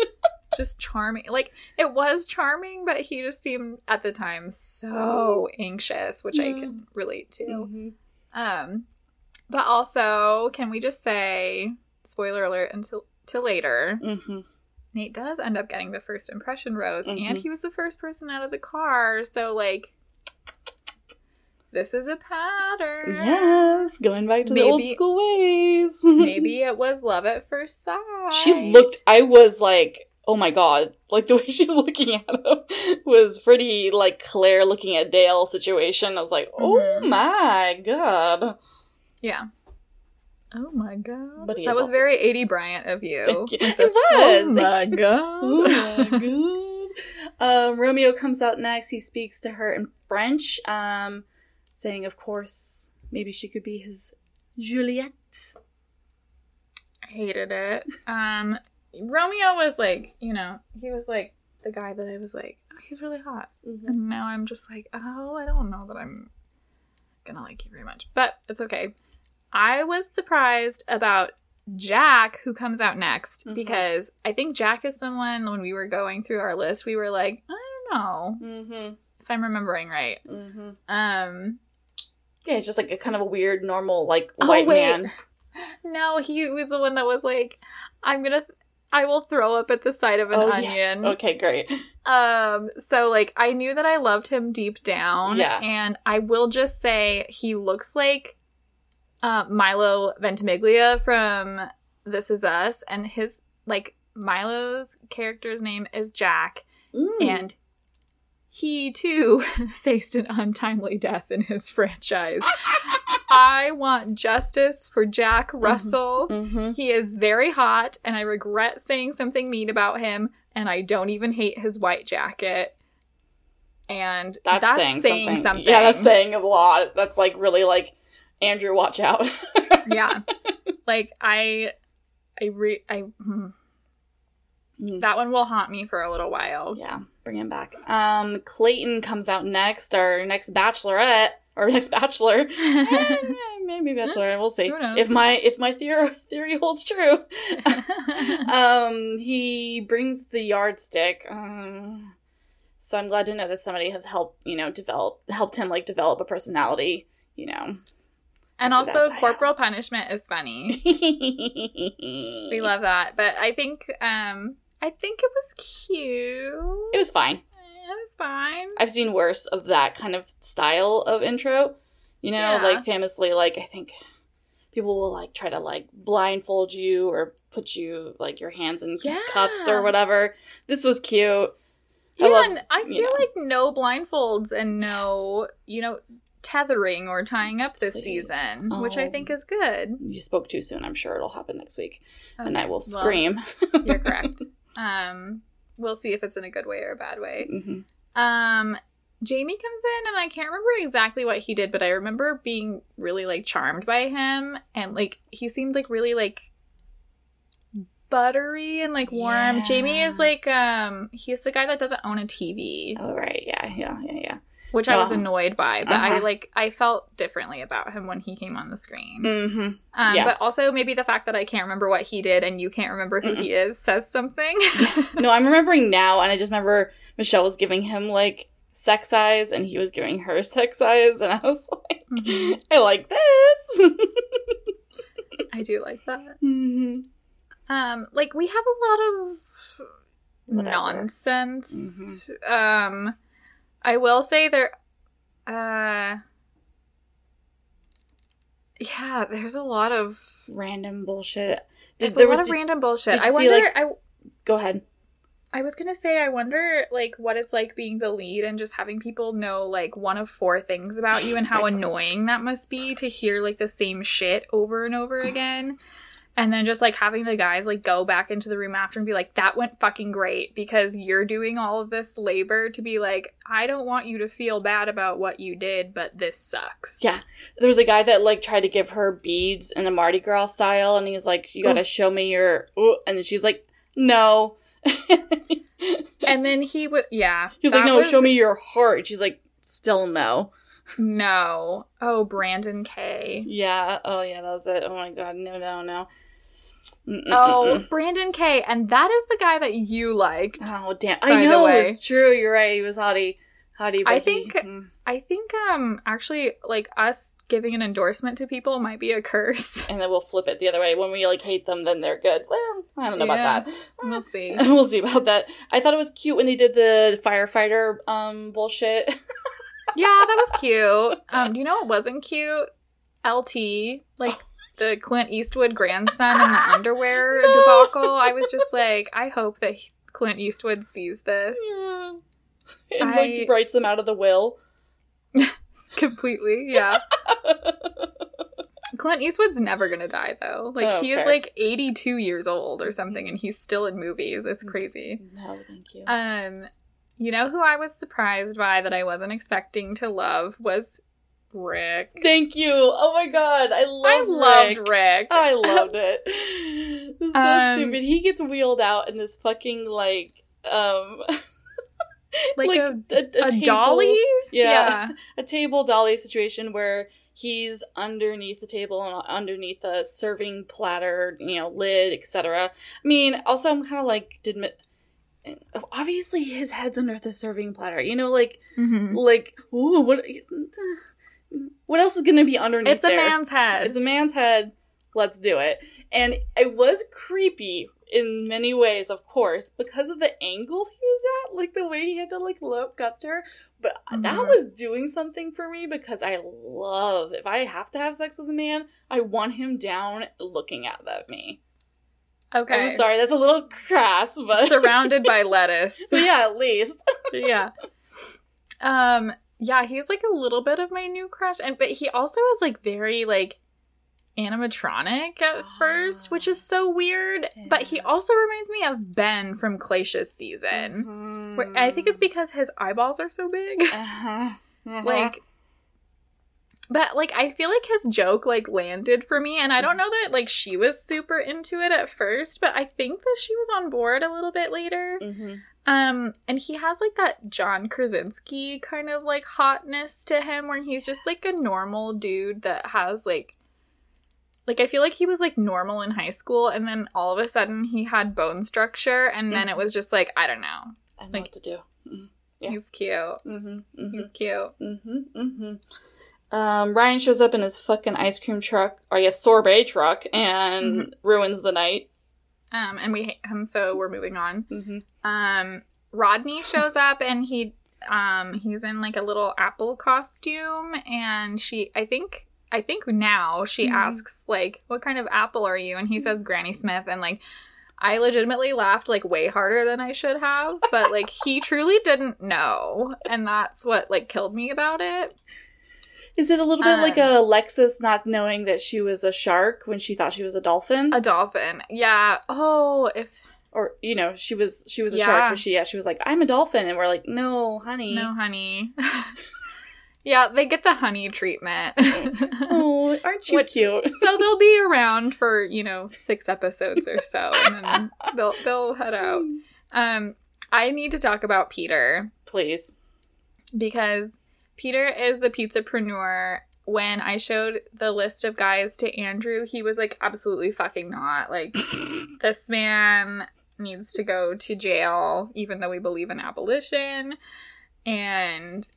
S2: just charming. Like it was charming, but he just seemed at the time so anxious, which I can relate to.
S1: Mhm.
S2: Um, but also, can we just say, spoiler alert until till later,
S1: Mhm.
S2: Nate does end up getting the first impression rose, and
S1: Mhm.
S2: he was the first person out of the car. So like, this is a pattern.
S1: Yes, going back to the old school ways. [laughs]
S2: Maybe it was love at first sight.
S1: she looked. I was like, oh my god, like the way [laughs] she's looking at him was pretty like Claire looking at Dale situation. I was like, oh
S2: Mhm.
S1: my god.
S2: Yeah. Oh my god.
S1: But
S2: that was
S1: also-
S2: very 80 Bryant of you.
S1: You. [laughs] It [laughs] was.
S2: Oh my god.
S1: Oh my god. Um, Romeo comes out next. He speaks to her in French, um, saying, of course, maybe she could be his Juliet.
S2: I hated it. Um, Romeo was like, you know, he was like the guy that I was like, oh, he's really hot. And now I'm just like, oh, I don't know that I'm gonna like you very much. But it's okay. I was surprised about Jack, who comes out next,
S1: Mhm.
S2: because I think Jack is someone when we were going through our list, we were like, I don't know
S1: Mm-hmm.
S2: if I'm remembering right.
S1: Mm-hmm.
S2: Um,
S1: Yeah, it's just like a kind of a weird, normal, like
S2: Oh,
S1: white
S2: wait.
S1: man.
S2: no, he was the one that was like, I'm gonna, I will throw up at the sight of an
S1: Oh,
S2: onion.
S1: yes. Okay, great.
S2: Um, so like I knew that I loved him deep down.
S1: Yeah.
S2: And I will just say he looks like uh, Milo Ventimiglia from This Is Us, and his like Milo's character's name is Jack,
S1: Mm.
S2: and he too [laughs] faced an untimely death in his franchise. [laughs] I want justice for Jack Russell.
S1: Mm-hmm.
S2: He is very hot, and I regret saying something mean about him, and I don't even hate his white jacket. And
S1: That's,
S2: that's,
S1: saying,
S2: saying,
S1: something.
S2: something.
S1: Yeah, that's saying a lot. That's like really like Andrew, watch out.
S2: yeah. [laughs] Like I, I re, I. hmm.
S1: Mm.
S2: That one will haunt me for a little while.
S1: Yeah, bring him back. Um, Clayton comes out next. Our next bachelorette or next bachelor. [laughs] Eh, Maybe bachelor. We'll see if my if my theory theory holds true. [laughs] um, he brings the yardstick. Um, so I'm glad to know that somebody has helped you know develop helped him like develop a personality. You know,
S2: and also, corporal punishment is funny.
S1: we [laughs]
S2: We love that, but I think, um, I think it was cute.
S1: It was fine.
S2: It was fine.
S1: I've seen worse of that kind of style of intro. You know,
S2: Yeah.
S1: like famously, like I think people will like try to like blindfold you or put you like your hands in
S2: Yeah.
S1: cuffs or whatever. This was cute. I
S2: Yeah,
S1: love-
S2: and I feel
S1: know.
S2: like no blindfolds and no, you know, tethering or tying up this
S1: Please.
S2: season, which I
S1: Oh.
S2: think is good.
S1: You spoke too soon. I'm sure it'll happen next week, and I
S2: Okay,
S1: will
S2: well,
S1: scream.
S2: you're correct. [laughs] Um, we'll see if it's in a good way or a bad way.
S1: Mhm.
S2: Um, Jamie comes in, and I can't remember exactly what he did, but I remember being really like charmed by him, and like he seemed like really like buttery and like warm.
S1: Yeah.
S2: Jamie is like um he's the guy that doesn't own a TV.
S1: Oh right, yeah, yeah, yeah, yeah.
S2: Which I was annoyed by. But I
S1: Uh-huh.
S2: like I felt differently about him when he came on the screen.
S1: Mm-hmm.
S2: Um,
S1: yeah.
S2: But also maybe the fact that I can't remember what he did and you can't remember who he is says something. [laughs]
S1: No, I'm remembering now, and I just remember Michelle was giving him like sex eyes, and he was giving her [laughs] sex eyes, and I was like,
S2: Mhm.
S1: I like this.
S2: I do like that. [laughs]
S1: mm-hmm.
S2: Um, like we have a lot of
S1: Whatever.
S2: nonsense. Um, I will say there. Uh, yeah, there's a lot of
S1: Random bullshit.
S2: there's
S1: there
S2: a lot
S1: was-
S2: of random bullshit.
S1: did
S2: I
S1: see,
S2: wonder.
S1: like-
S2: I
S1: Go ahead.
S2: I was gonna say, I wonder, like, what it's like being the lead and just having people know, like, one of four things about you and how [laughs] annoying that must be to hear, like, the same shit over and over again. And then just like having the guys like go back into the room after and be like that went fucking great because you're doing all of this labor to be like i don't want you to feel bad about what you did but this sucks
S1: Yeah. There was a guy that like tried to give her beads in a Mardi Gras style, and he's like, "You gotta show me your," ooh," and then she's like, "No." [laughs]
S2: and then he would yeah
S1: He's like, "No,
S2: was-
S1: show me your heart." And she's like, "Still no."
S2: no oh brandon k
S1: Yeah. Oh yeah, that was it. Oh my god, no, no, no. Mm-mm-mm.
S2: oh brandon k and that is the guy that you liked
S1: Oh damn! I know it's true. You're right. He was hottie, hottie.
S2: I think-
S1: mm.
S2: i think um actually like us giving an endorsement to people might be a curse
S1: and then we'll flip it the other way. When we like hate them, then they're good. Well, I don't know
S2: Yeah.
S1: about that.
S2: we'll [laughs] see
S1: we'll see about that. I thought it was cute when they did the firefighter um bullshit.
S2: Yeah, that was [laughs] cute. Um, do you know what wasn't cute? LT, like the Clint Eastwood grandson in the [laughs] underwear
S1: No.
S2: debacle. I was just like, I hope that he- Clint Eastwood sees this
S1: yeah. And
S2: I-
S1: like writes them out of the will. [laughs]
S2: completely. Yeah, [laughs] Clint Eastwood's never gonna die though. Like
S1: Oh,
S2: he is like 82 years old or something, and he's still in movies. It's crazy.
S1: no, thank you.
S2: Um, you know who I was surprised by that I wasn't expecting to love was Rick.
S1: thank you. Oh my god, I love
S2: I
S1: love
S2: loved
S1: Rick. I loved it. [laughs] It's so
S2: Um,
S1: stupid. He gets wheeled out in this fucking like um [laughs]
S2: like, a,
S1: a,
S2: a
S1: table-
S2: dolly.
S1: Yeah, yeah. [laughs] a table dolly situation where he's underneath the table and underneath a serving platter, you know, lid, etc. I mean, also I'm kind of like, did obviously his head's under the serving platter, you know, like
S2: Mhm.
S1: like ooh, what what else is gonna be underneath?
S2: It's a
S1: there?
S2: man's head.
S1: It's a man's head. Let's do it. And it was creepy in many ways, of course, because of the angle he was at, like the way he had to like look up to her. But that
S2: Mhm.
S1: was doing something for me because I love if I have to have sex with a man, I want him down looking at at me.
S2: okay.
S1: I'm sorry, that's a little crass, but
S2: Surrounded by lettuce.
S1: so [laughs] yeah, at least. [laughs]
S2: yeah. Um. Yeah, he's like a little bit of my new crush, and but he also is like very like animatronic at first, which is so weird. But he also reminds me of Ben from Tayshia's season. Where I think it's because his eyeballs are so big.
S1: uh-huh. [laughs] Uh-huh.
S2: like but like i feel like his joke like landed for me and i don't know that like she was super into it at first but i think that she was on board a little bit later
S1: Mhm.
S2: Um and he has like that john krasinski kind of like hotness to him where he's just like a normal dude that has like like i feel like he was like normal in high school and then all of a sudden he had bone structure and then it was just like i don't know
S1: I know
S2: Like-
S1: what to do. Yeah.
S2: he's cute
S1: Mm-hmm, mm-hmm.
S2: he's cute
S1: Mm-hmm. Mm-hmm. Um, Ryan shows up in his fucking ice cream truck, or guess sorbet truck, and ruins the night.
S2: Um and we hate him so we're moving on
S1: Mm-hmm.
S2: um rodney shows up and he um he's in like a little apple costume and she i think i think now she
S1: Mhm.
S2: asks like what kind of apple are you and he says granny smith and like i legitimately laughed like way harder than i should have but like he truly didn't know and that's what like killed me about it
S1: Is it a little bit like
S2: Um,
S1: a Lexus not knowing that she was a shark when she thought she was a dolphin,
S2: a dolphin yeah oh if
S1: or you know, she was she was a
S2: Yeah.
S1: shark, but she yeah, she was like, I'm a dolphin, and we're like, no, honey.
S2: no honey [laughs] yeah they get the honey treatment [laughs]
S1: Oh, aren't you
S2: What-
S1: cute?
S2: so they'll be around for you know six episodes or so and then [laughs] they'll they'll head out um i need to talk about peter
S1: Please.
S2: because peter is the pizzapreneur. When i showed the list of guys to andrew he was like absolutely fucking not. Like [laughs] this man needs to go to jail even though we believe in abolition. And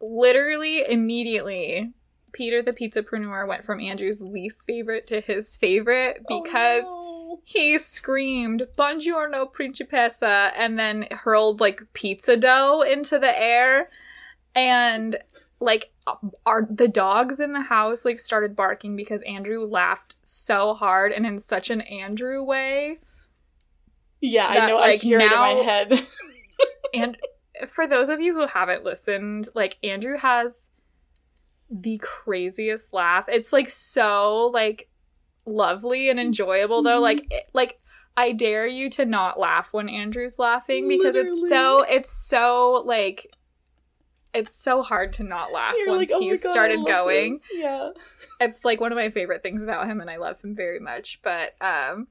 S2: literally immediately peter the pizzapreneur went from andrew's least favorite to his favorite oh, because
S1: Oh,
S2: he screamed buongiorno principessa and then hurled like pizza dough into the air and like are the dogs in the house like started barking because andrew laughed so hard and in such an andrew way.
S1: Yeah, I
S2: that,
S1: know. I
S2: like,
S1: hear it in my head. [laughs]
S2: and for those of you who haven't listened like andrew has the craziest laugh it's like so like lovely and enjoyable though.
S1: Mhm.
S2: Like it, like I dare you to not laugh when Andrew's laughing because it's so it's so like it's so hard to not laugh
S1: You're
S2: once
S1: like, "Oh
S2: he's
S1: God,
S2: started going.
S1: this." Yeah.
S2: It's like one of my favorite things about him and I love him very much. But um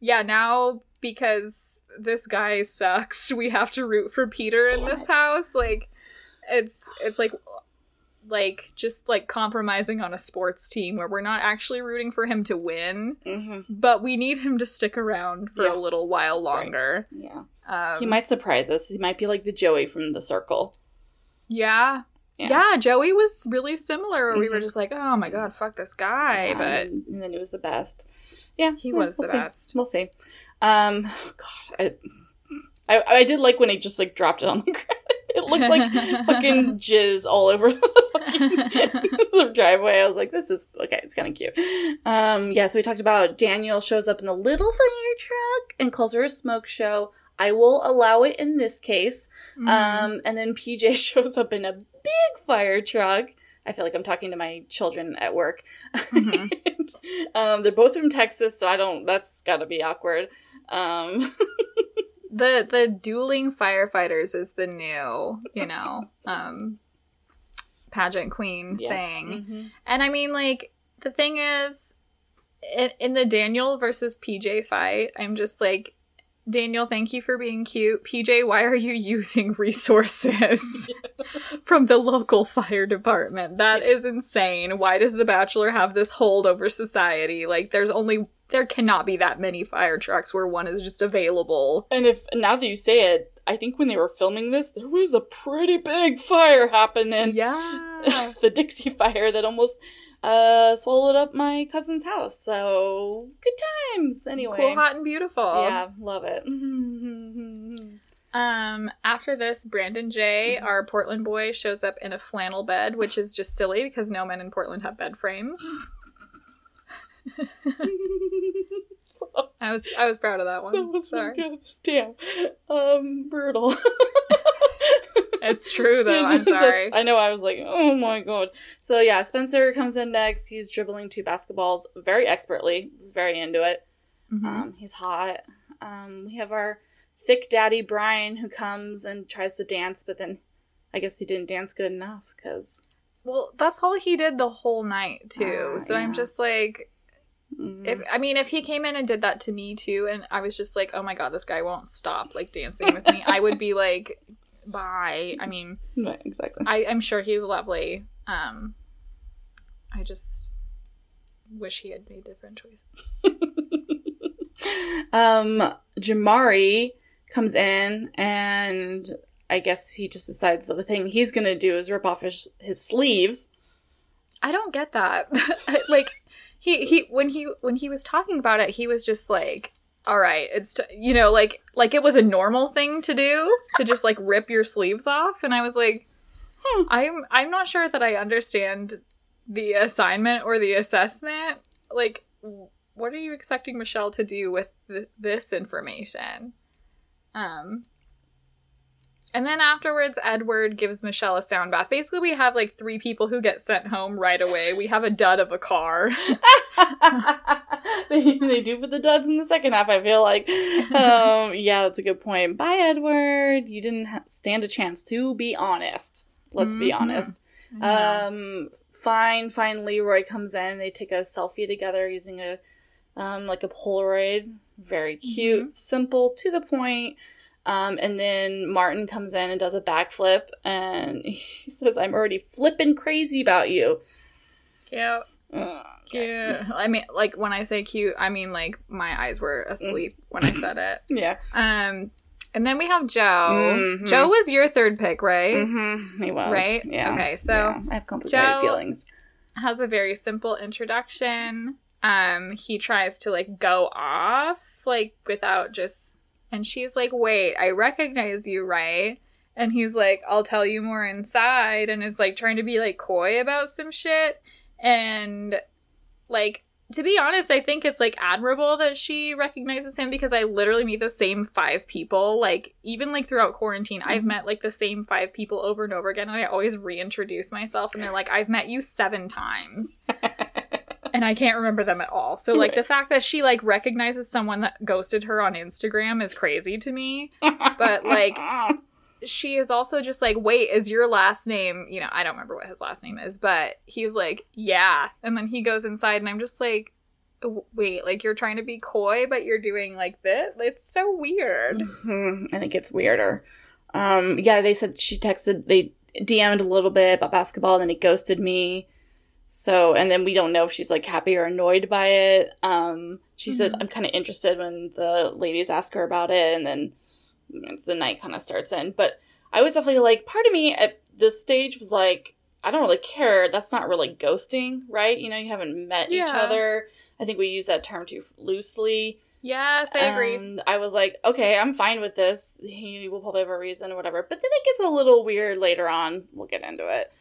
S2: yeah, now because this guy sucks, [laughs] we have to root for Peter in
S1: Damn
S2: this
S1: it.
S2: house. Like it's it's like like just like compromising on a sports team where we're not actually rooting for him to win,
S1: hmm
S2: but we need him to stick around for
S1: Yeah.
S2: a little while longer.
S1: Yeah.
S2: Um,
S1: he might surprise us. He might be like the Joey from the Circle.
S2: Yeah.
S1: Yeah.
S2: yeah. Joey was really similar. Where We were
S1: Mhm.
S2: just like, oh my god, fuck this guy,
S1: Yeah,
S2: but
S1: and, then it was the best. Yeah,
S2: he was
S1: we'll
S2: the
S1: see.
S2: best.
S1: We'll see. Um, God, I, I, I did like when he just like dropped it on the [laughs] ground. It looked like fucking [laughs] jizz all over the fucking [laughs] the driveway. I was like, this is okay. It's kind of cute. Um, yeah. So we talked about Daniel shows up in the little fire truck and calls her a smoke show. I will allow it in this case.
S2: Mhm.
S1: Um, and then PJ [laughs] shows up in a big fire truck. I feel like I'm talking to my children at work. [laughs]
S2: Mhm.
S1: um, they're both from Texas, so I don't. That's got to be awkward. Um, [laughs]
S2: the the dueling firefighters is the new, you know, um pageant queen
S1: Yeah.
S2: thing.
S1: mhm.
S2: And I mean like the thing is in, in the Daniel versus PJ fight, I'm just like Daniel, thank you for being cute. PJ, why are you [laughs] using resources [laughs] from the local fire department? That is insane. Why does The Bachelor have this hold over society? Like, there's only, there cannot be that many fire trucks where one is just available.
S1: And if now that you say it, I think when they were filming this, there was a pretty big fire happening.
S2: Yeah. [laughs]
S1: the Dixie fire that almost uh swallowed up my cousin's house. So good times. Anyway.
S2: Cool, hot, and beautiful.
S1: Yeah, love it. [laughs]
S2: Um, after this, Brandon J,
S1: Mhm.
S2: our Portland boy, shows up in a flannel bed, which is just silly because no men in Portland have bed frames. [laughs] I was I was proud of that one.
S1: that was
S2: Sorry.
S1: Sorry. Damn. Um, brutal. [laughs]
S2: It's true though. [laughs] I'm sorry.
S1: I know. I was like, oh my god. So yeah, Spencer comes in next. He's dribbling two basketballs very expertly. Was very into it.
S2: Mhm.
S1: Um, he's hot. Um, we have our thick daddy Brian who comes and tries to dance, but then I guess he didn't dance good enough because.
S2: Well, that's all he did the whole night too.
S1: Ah,
S2: so I'm just like,
S1: mm,
S2: if I mean, if he came in and did that to me too, and I was just like, oh my god, this guy won't stop like dancing with me, I would be like, bye. I mean,
S1: right, exactly.
S2: I, I'm sure he's lovely. Um, I just wish he had made different choices. [laughs]
S1: um, Jamari comes in and I guess he just decides that the thing he's gonna do is rip off his his sleeves.
S2: I don't get that. [laughs] like he he when he when he was talking about it, he was just like, "All right, it's t-, you know like like it was a normal thing to do to just like rip your sleeves off." And I was like,
S1: Hmm.
S2: "I'm I'm not sure that I understand the assignment or the assessment. Like, what are you expecting Michelle to do with th- this information?" Um. And then afterwards, Edward gives Michelle a sound bath. Basically, we have like three people who get sent home right away. We have a dud of a car. [laughs]
S1: they, they do put the duds in the second half, I feel like. Um, yeah, that's a good point. Bye, Edward. You didn't ha- stand a chance, to be honest. Let's be
S2: Mhm.
S1: honest.
S2: Yeah.
S1: Um, fine, fine. Leroy comes in. They take a selfie together using a, um, like a Polaroid. Very cute, simple, to the point. Um, and then Martin comes in and does a backflip, and [laughs] he says, "I'm already flipping crazy about you."
S2: cute. Cute. I mean, like when I say cute, I mean like my eyes were asleep when I said it. [laughs]
S1: Yeah.
S2: Um, and then we have Joe.
S1: Mhm.
S2: Joe was your third pick, right?
S1: Mm-hmm. He was.
S2: Right?
S1: Yeah.
S2: Okay, so
S1: Yeah. I have complicated
S2: Joe-
S1: feelings.
S2: Has a very simple introduction. Um, he tries to like go off like without just, and she's like, "Wait, I recognize you, right?" And he's like, "I'll tell you more inside," and is like trying to be like coy about some shit. And like to be honest, I think it's like admirable that she recognizes him because I literally meet the same five people. Like even like throughout quarantine, I've
S1: Mhm.
S2: met like the same five people over and over again, and I always reintroduce myself, and they're like, "I've met you seven times." [laughs] and I can't remember them at all. So like
S1: Right.
S2: the fact that she like recognizes someone that ghosted her on Instagram is crazy to me. [laughs] But, like, She is also just like, "Wait, is your last name, you know, I don't remember what his last name is, but he's like, "Yeah." And then he goes inside and I'm just like, "Wait, like you're trying to be coy but you're doing like this? It's so weird."
S1: Mhm, and it gets weirder. Um, yeah, they said she texted, they DM'd a little bit about basketball, and then it ghosted me. So, and then we don't know if she's like happy or annoyed by it. Um, she says,
S2: Mhm.
S1: I'm kind of interested when the ladies ask her about it, and then the night kind of starts in. But I was definitely like, part of me at this stage was like, I don't really care. That's not really ghosting, right? You know, you haven't met each other. I think we use that term too loosely.
S2: Yes, I agree.
S1: And I was like, okay, I'm fine with this. He will probably have a reason or whatever. But then it gets a little weird later on. We'll get into it.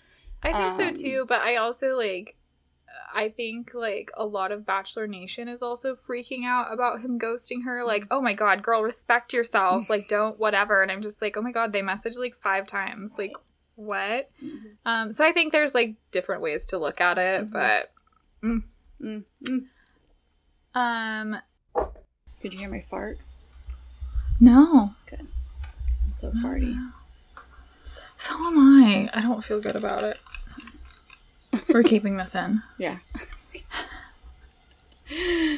S2: I think
S1: Um,
S2: so too, but I also like I think like a lot of Bachelor Nation is also freaking out about him ghosting her. Like, oh my god, girl, respect yourself. [laughs] Like, don't whatever. And I'm just like, oh my god, they messaged like five times. Like, what? Um, so I think there's like different ways to look at it,
S1: Mhm.
S2: but
S1: Mm, mm.
S2: um,
S1: Could you hear my fart?
S2: no. Good.
S1: I'm so farty. [gasps]
S2: So am I. I don't feel good about it. We're keeping this in. [laughs]
S1: Yeah. [laughs]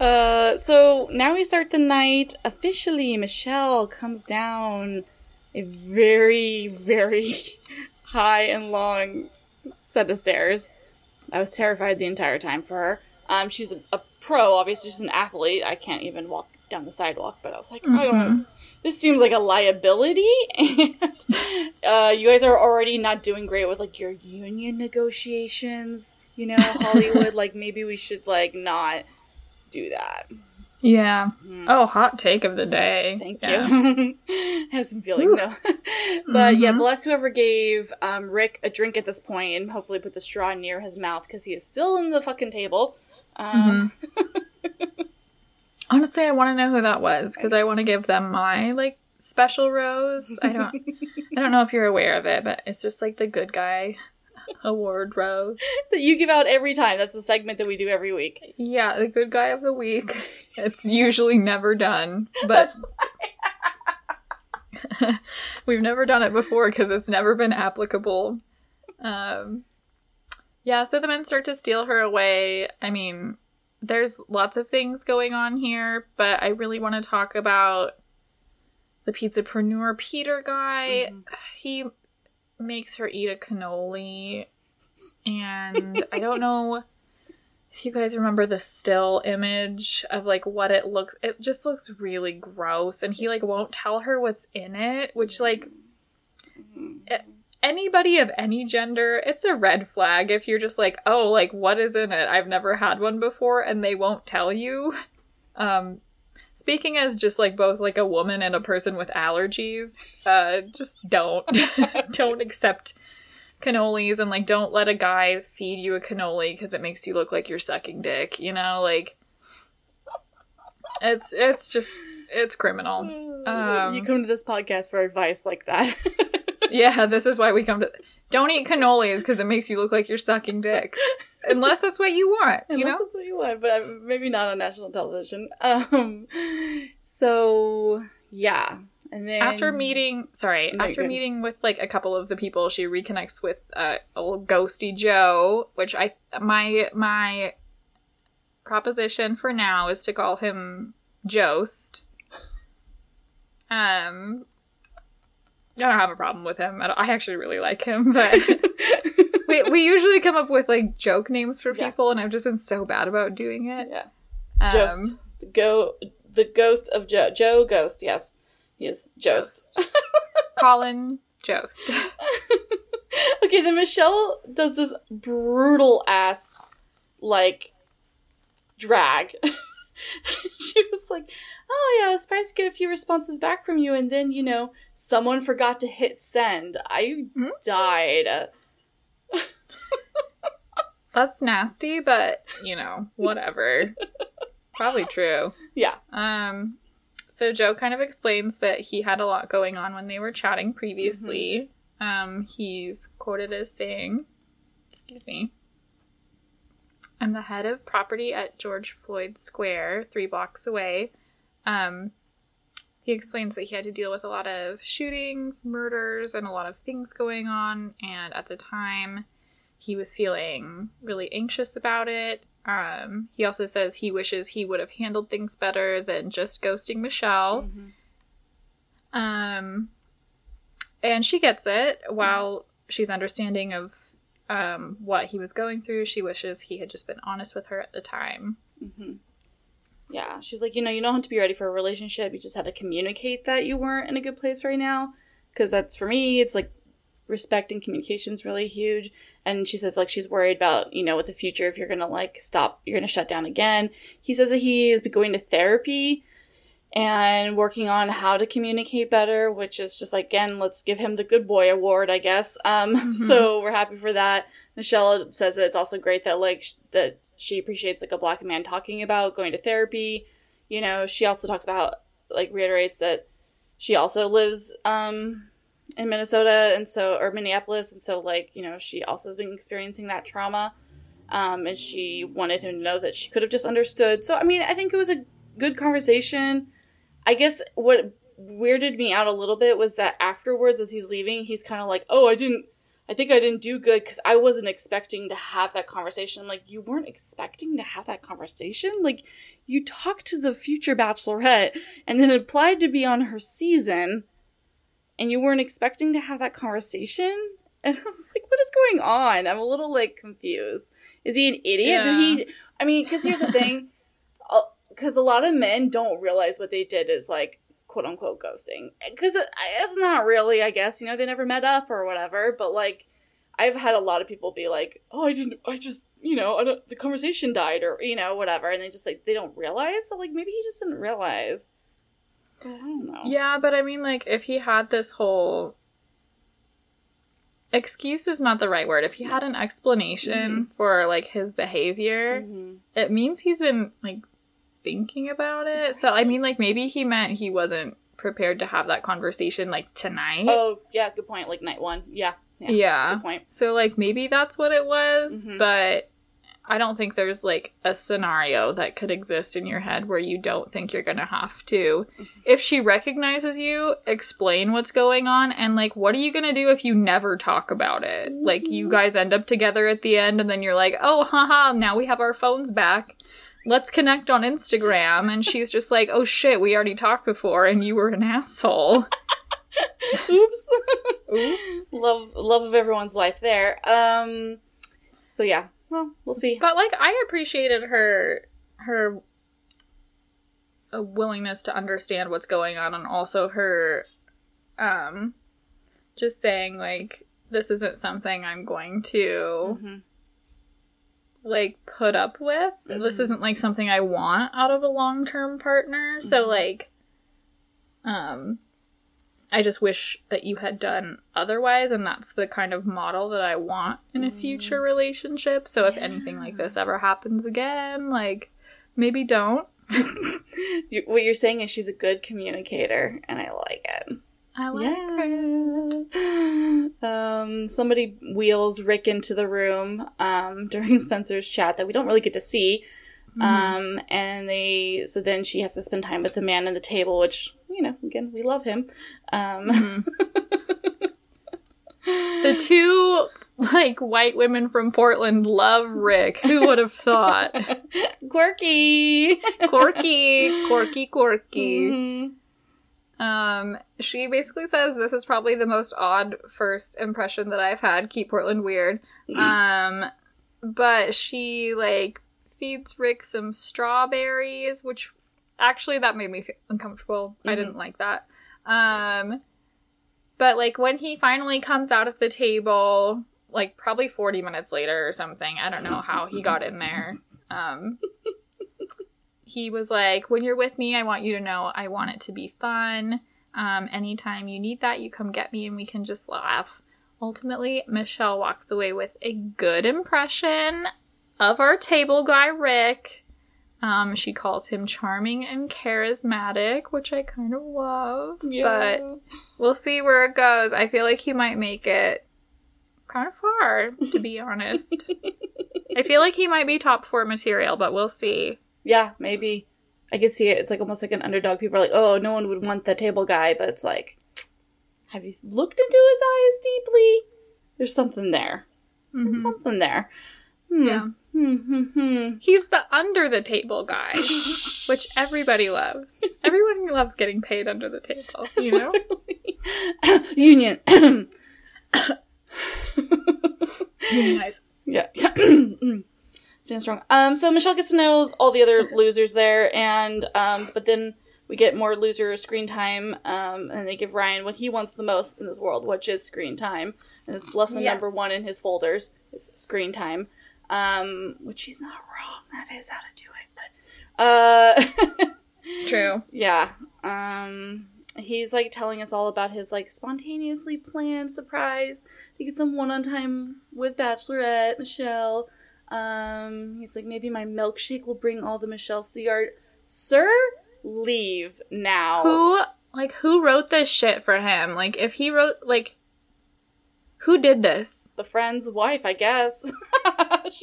S1: uh, so now we start the night. Officially, Michelle comes down a very, very [laughs] high and long set of stairs. I was terrified the entire time for her. Um, she's a, a pro, obviously, she's an athlete. I can't even walk down the sidewalk, but I was like, I don't. This seems like a liability, and uh, you guys are already not doing great with like your union negotiations. You know, [laughs] Hollywood. like maybe we should like not do that.
S2: Yeah.
S1: Hmm.
S2: Oh, hot take of the day.
S1: Thank
S2: Yeah.
S1: you. [laughs] I have some feelings now. but yeah,
S2: Mhm.
S1: bless whoever gave um, Rick a drink at this point and hopefully put the straw near his mouth because he is still in the fucking table. Um, [laughs]
S2: Honestly, I want to know who that was because I want to give them my like special rose. I don't, I don't know if you're aware of it, but it's just like the good guy [laughs] award rose.
S1: that you give out every time. That's a segment that we do every week.
S2: Yeah, the good guy of the week. It's usually never done, but [laughs] we've never done it before because it's never been applicable. Um, yeah, so the men start to steal her away. I mean, there's lots of things going on here, but I really want to talk about the pizzapreneur Peter guy.
S1: Mhm.
S2: He makes her eat a cannoli, and I don't know if you guys remember the still image of like what it looks. It just looks really gross, and he like won't tell her what's in it, which like
S1: Mhm.
S2: Anybody of any gender, it's a red flag if you're just like, oh, like what is in it? I've never had one before, and they won't tell you. [laughs] Um, speaking as just like both like a woman and a person with allergies, uh, just don't [laughs] don't accept cannolis and like don't let a guy feed you a cannoli because it makes you look like you're sucking dick. You know, like it's it's just it's criminal. Um,
S1: you come to this podcast for advice like that. [laughs] [laughs]
S2: Yeah, this is why we come to. Don't eat cannolis because it makes you look like you're sucking dick. Unless that's what you want, you
S1: Unless
S2: know?
S1: that's what you want, but maybe not on national television. [laughs] Um, so yeah, and then
S2: After meeting, sorry,
S1: No,
S2: after meeting with like a couple of the people, she reconnects with uh, old ghosty Joe, which I my my proposition for now is to call him Jost. Um, I don't have a problem with him. I, I actually really like him, [laughs] but [laughs] we we usually come up with like joke names for
S1: Yeah.
S2: people, and I've just been so bad about doing it.
S1: yeah,
S2: Um,
S1: Jost, the go, the ghost of Joe, Joe Ghost. Yes, he is Jost.
S2: Colin Jost. [laughs]
S1: okay, then Michelle does this brutal ass like drag. she was like, "Oh yeah, I was surprised to get a few responses back from you, and then you know someone forgot to hit send. I
S2: Hmm?
S1: died." [laughs]
S2: That's nasty, but you know, whatever. [laughs] Probably true.
S1: Yeah.
S2: Um so Joe kind of explains that he had a lot going on when they were chatting previously. Um he's quoted as saying, excuse me. I'm the head of property at George Floyd Square, three blocks away. Um, he explains that he had to deal with a lot of shootings, murders, and a lot of things going on. And at the time, he was feeling really anxious about it. Um, he also says he wishes he would have handled things better than just ghosting Michelle.
S1: Mm-hmm.
S2: Um, and she gets it while she's understanding of um, what he was going through. She wishes he had just been honest with her at the time.
S1: hmm Yeah, she's like, you know, you don't have to be ready for a relationship. You just had to communicate that you weren't in a good place right now. Because that's for me, it's like respect and communication is really huge. And she says, like, she's worried about, you know, with the future, if you're going to, like, stop, you're going to shut down again. He says that he is going to therapy and working on how to communicate better, which is just like, again, let's give him the good boy award, I guess. Um,
S2: Mhm. [laughs]
S1: so we're happy for that. Michelle says that it's also great that, like, that she appreciates, like, a black man talking about going to therapy. You know, she also talks about, like, reiterates that she also lives, um, in Minnesota and so, or Minneapolis, and so, like, you know, she also has been experiencing that trauma. Um, and she wanted him to know that she could have just understood. So, I mean, I think it was a good conversation. I guess what weirded me out a little bit was that afterwards, as he's leaving, he's kind of like, "Oh, I didn't. I think I didn't do good because I wasn't expecting to have that conversation." I'm like, "You weren't expecting to have that conversation? Like, you talked to the future bachelorette and then applied to be on her season, and you weren't expecting to have that conversation?" [laughs] And I was like, "What is going on?" I'm a little like confused. Is he an idiot? Did he? I mean, because here's the thing because a lot of men don't realize what they did is like quote unquote ghosting because it, it's not really i guess you know they never met up or whatever but like i've had a lot of people be like oh i didn't i just you know I don't, the conversation died or you know whatever and they just like they don't realize so like maybe he just didn't realize but i don't know
S2: Yeah, but I mean, like, if he had this whole excuse is not the right word. If he had an explanation for like his behavior,
S1: Mhm.
S2: it means he's been like thinking about it. So I mean, like, maybe he meant he wasn't prepared to have that conversation like tonight.
S1: oh yeah good point like night one yeah yeah,
S2: yeah.
S1: good point
S2: So like maybe that's what it was,
S1: Mhm.
S2: but I don't think there's like a scenario that could exist in your head where you don't think you're gonna have to. If she recognizes you, explain what's going on and like what are you gonna do if you never talk about it? Like you guys end up together at the end and then you're like, oh haha, now we have our phones back. Let's connect on Instagram and she's just like, Oh shit, we already talked before and you were an asshole. [laughs]
S1: oops
S2: Oops.
S1: love love of everyone's life there um so yeah well we'll see
S2: But like I appreciated her her uh, willingness to understand what's going on and also her um just saying like this isn't something I'm going to
S1: Mhm.
S2: Like put up with. This
S1: Mhm.
S2: isn't like something I want out of a long-term partner. So
S1: Mhm.
S2: like um I just wish that you had done otherwise and that's the kind of model that I want in a
S1: Mm.
S2: future relationship. So if anything like this ever happens again, like maybe don't. [laughs]
S1: What you're saying is she's a good communicator and i like it
S2: I like her.
S1: Um, somebody wheels Rick into the room um, [laughs] during Spencer's chat that we don't really get to see.
S2: Mm-hmm.
S1: Um, and they, so then she has to spend time with the man at the table, which, you know, again, we love him. Um,
S2: Mhm. [laughs] The two like white women from Portland love Rick. Who would have thought? [laughs]
S1: quirky.
S2: Quirky, quirky, quirky.
S1: Mhm.
S2: Um, she basically says this is probably the most odd first impression that I've had. Keep Portland weird. Um, but she like feeds Rick some strawberries, which actually that made me feel uncomfortable. I
S1: Mhm.
S2: didn't like that. Um, but like when he finally comes out of the table, like probably 40 minutes later or something, I don't know how he got in there. Um, [laughs] he was like, When you're with me, I want you to know I want it to be fun. Um, anytime you need that, you come get me and we can just laugh. Ultimately, Michelle walks away with a good impression of our table guy, Rick. Um, she calls him charming and charismatic, which I kind of love. But we'll see where it goes. I feel like he might make it kind of far, to be [laughs] honest. I feel like he might be top four material, but we'll see.
S1: Yeah, maybe. I can see it. It's like almost like an underdog. People are like, oh, no one would want the table guy, but it's like, have you looked into his eyes deeply? There's something there. There's
S2: Mhm.
S1: something there. Hmm.
S2: Yeah.
S1: Hmm, hmm, hmm.
S2: He's the under the table guy, [laughs] which everybody loves. Everyone loves getting paid under the table, you know? [laughs]
S1: Union. [coughs]
S2: nice. [coughs]
S1: yeah. [coughs] Stand strong. Um, so Michelle gets to know all the other losers there, and um, but then we get more loser screen time, um, and they give Ryan what he wants the most in this world, which is screen time. And it's lesson
S2: Yes.
S1: number one in his folders is screen time, um, which he's not wrong. That is how to do it, but uh, [laughs]
S2: True.
S1: yeah. Um, he's like telling us all about his like spontaneously planned surprise to get some one-on time with Bachelorette Michelle. Um, he's like, maybe my milkshake will bring all the Michelle Seagard. Sir, leave now.
S2: Who, like, who wrote this shit for him? Like, if he wrote, like, who did this?
S1: The friend's wife, I guess. [laughs]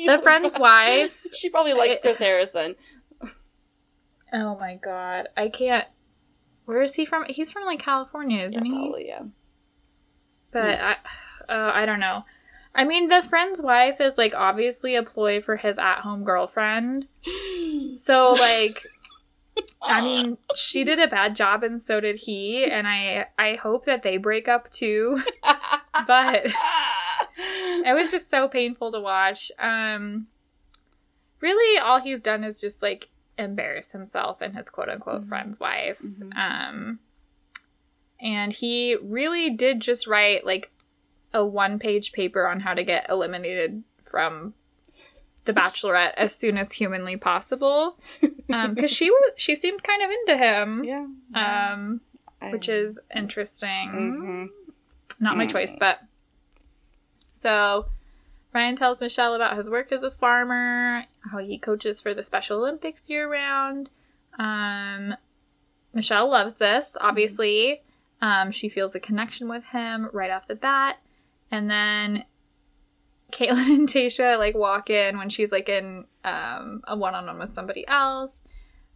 S2: The friend's [laughs] wife?
S1: She probably likes
S2: I-
S1: Chris Harrison.
S2: Oh my god. I can't. Where is he from? He's from, like, California, isn't
S1: yeah,
S2: he?
S1: probably, yeah.
S2: But I, uh, I don't know. I mean, the friend's wife is like obviously a ploy for his at-home girlfriend. [gasps] So like, I mean, she did a bad job, and so did he. And I, I hope that they break up too. [laughs] But it was just so painful to watch. Um, really, all he's done is just like embarrass himself and his quote-unquote
S1: Mhm.
S2: friend's wife.
S1: Mhm.
S2: Um, and he really did just write like a one page paper on how to get eliminated from the Bachelorette as soon as humanly possible. [laughs] Um, because she was she seemed kind of into him.
S1: yeah.
S2: Um,
S1: I-
S2: which is interesting.
S1: Mhm.
S2: Not my
S1: Mm.
S2: choice, but so Ryan tells Michelle about his work as a farmer, how he coaches for the Special Olympics year round. Um, Michelle loves this, obviously. Um, she feels a connection with him right off the bat. And then Kaitlyn [laughs] and Tayshia like walk in when she's like in um, a one on one with somebody else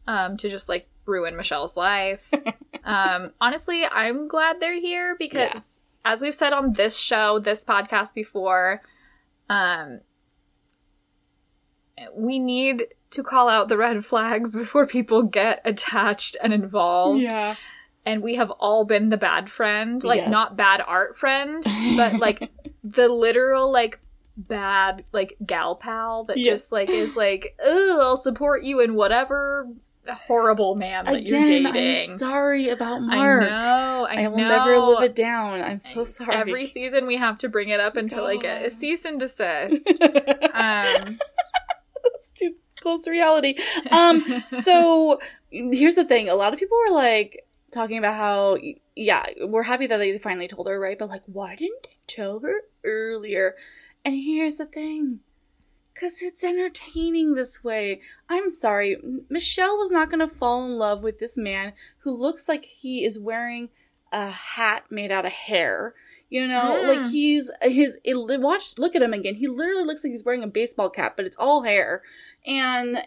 S2: um, to just like ruin Michelle's life. [laughs] um, honestly, I'm glad they're here because
S1: Yes.
S2: as we've said on this show, this podcast before, um, we need to call out the red flags [laughs] before people get attached and involved.
S1: Yeah.
S2: And we have all been the bad friend, like
S1: Yes.
S2: not bad art friend, but [laughs] like the literal like bad like gal pal that just like is like, oh, I'll support you in whatever horrible man that you're
S1: Again,
S2: dating.
S1: I'm sorry about Mark.
S2: I know. I,
S1: I will
S2: know.
S1: never live it down. I'm so sorry.
S2: Every season we have to bring it up until I get a cease and desist. [laughs] um, [laughs]
S1: That's too close to reality. Um, so here's the thing: a lot of people were like talking about how, yeah, we're happy that they finally told her, right? But like, why didn't they tell her earlier? And here's the thing. Because it's entertaining this way. I'm sorry. Michelle was not going to fall in love with this man who looks like he is wearing a hat made out of hair. You know,
S2: Mm.
S1: like he's his. It, watch, look at him again. He literally looks like he's wearing a baseball cap, but it's all hair, and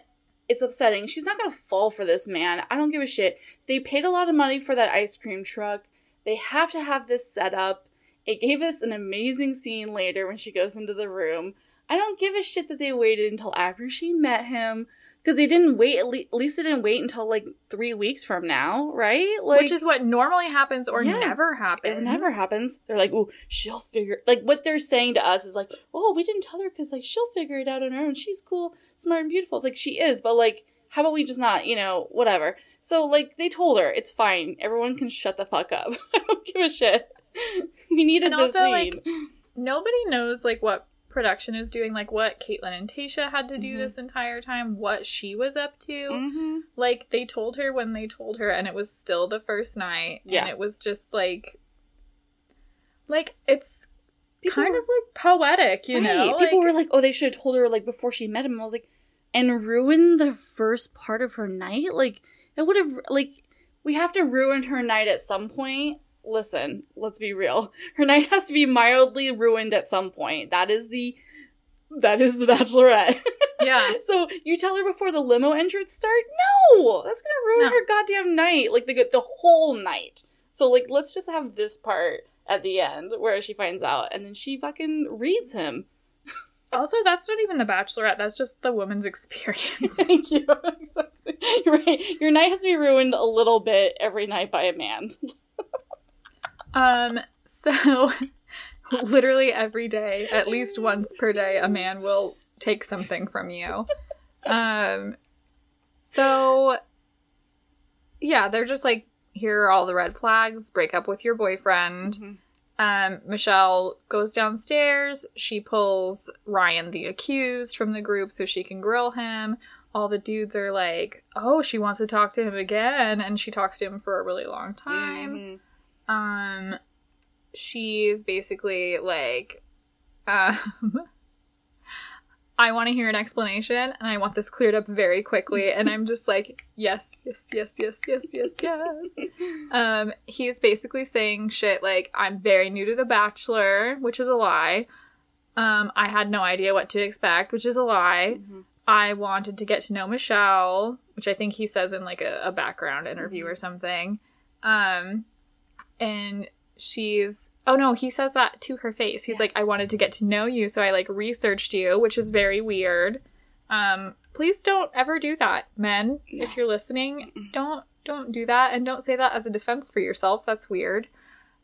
S1: it's upsetting. She's not gonna fall for this man. I don't give a shit. They paid a lot of money for that ice cream truck. They have to have this set up. It gave us an amazing scene later when she goes into the room. I don't give a shit that they waited until after she met him because they didn't wait. At, le- at least they didn't wait until like three weeks from now, right? Like,
S2: which is what normally happens or
S1: Yeah.
S2: never happens.
S1: it never happens. They're like, oh, she'll figure. Like what they're saying to us is like, oh, we didn't tell her because like she'll figure it out on her own. She's cool, smart, and beautiful. It's like she is, but like, how about we just not, you know, whatever. So like they told her it's fine. Everyone can shut the fuck up. [laughs] I don't give a shit. [laughs] We needed
S2: And also,
S1: scene.
S2: like, Nobody knows like what production is doing, like what Kaitlyn and Tayshia had to do
S1: Mhm.
S2: this entire time, what she was up to.
S1: mm-hmm.
S2: Like they told her when they told her, and it was still the first night.
S1: Yeah.
S2: and it was just like, like it's
S1: People
S2: kind
S1: were-
S2: of like poetic, you know.
S1: People
S2: like,
S1: were like, oh, they should have told her like before she met him. I was like, and ruin the first part of her night. Like it would have like we have to ruin her night at some point. Listen, let's be real. [laughs] Her night has to be mildly ruined at some point. That is the that is the Bachelorette. [laughs]
S2: Yeah.
S1: so you tell her before the limo entrance start? No, that's gonna ruin
S2: No.
S1: her goddamn night, like the the whole night. So like, let's just have this part at the end where she finds out, and then she fucking reads him.
S2: Also, that's not even the Bachelorette. That's just the woman's experience. [laughs]
S1: Thank you. exactly. You're right. Your night has to be ruined a little bit every night by a man.
S2: Um. So, [laughs] literally every day, at least once per day, a man will take something from you. Um. So. Yeah, they're just like, here are all the red flags. Break up with your boyfriend. Um, Michelle goes downstairs. She pulls Ryan, the accused, from the group so she can grill him. All the dudes are like, oh, she wants to talk to him again. And she talks to him for a really long time.
S1: Mhm.
S2: Um, she's basically like, um, [laughs] I want to hear an explanation and I want this cleared up very quickly. And I'm just like, yes, yes, yes, yes, yes, yes, yes. Um, he is basically saying shit like, I'm very new to The Bachelor, which is a lie. Um, I had no idea what to expect, which is a lie.
S1: Mhm.
S2: I wanted to get to know Michelle, which I think he says in like a, a background interview or something. Um, and she's oh no, he says that to her face. He's
S1: Yeah.
S2: like, I wanted to get to know you, so I like researched you, which is very weird. Um, please don't ever do that, men.
S1: No.
S2: If you're listening,
S1: Mm-mm.
S2: don't don't do that, and don't say that as a defense for yourself. That's weird.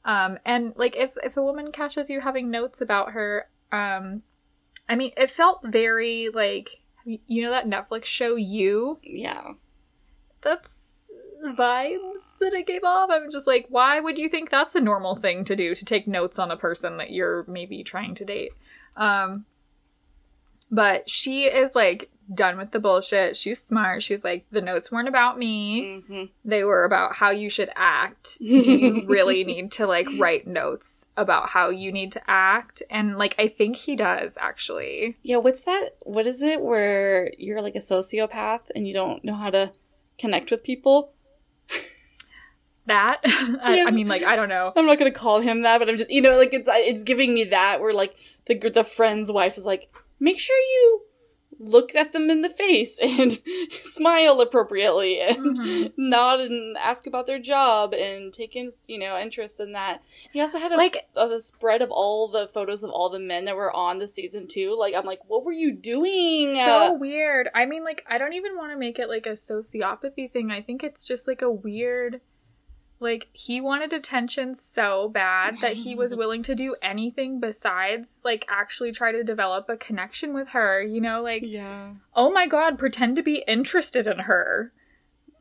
S2: Um, and like if if a woman catches you having notes about her, um, I mean, it felt very like you know that Netflix show You.
S1: Yeah.
S2: That's vibes that it gave off. I'm just like, why would you think that's a normal thing to do to take notes on a person that you're maybe trying to date? Um, but she is like done with the bullshit. She's smart. She's like, the notes weren't about me.
S1: hmm
S2: They were about how you should act. [laughs] Do you really need to like write notes about how you need to act? And like, I think he does actually.
S1: Yeah, what's that? What is it where you're like a sociopath and you don't know how to connect with people?
S2: That [laughs] I,
S1: Yeah.
S2: I mean, like, I don't know.
S1: I'm not gonna call him that, but I'm just you know like it's it's giving me that where like the the friend's wife is like, make sure you look at them in the face [laughs] and smile appropriately and
S2: Mhm.
S1: nod and ask about their job and take in you know interest in that. He also had a
S2: Like,
S1: of a spread of all the photos of all the men that were on the season two. Like I'm like, what were you doing?
S2: so weird. I mean, like, I don't even want to make it like a sociopathy thing. I think it's just like a weird. Like, he wanted attention so bad that he was [laughs] willing to do anything besides, like, actually try to develop a connection with her. You know, like,
S1: yeah.
S2: oh my god, pretend to be interested in her.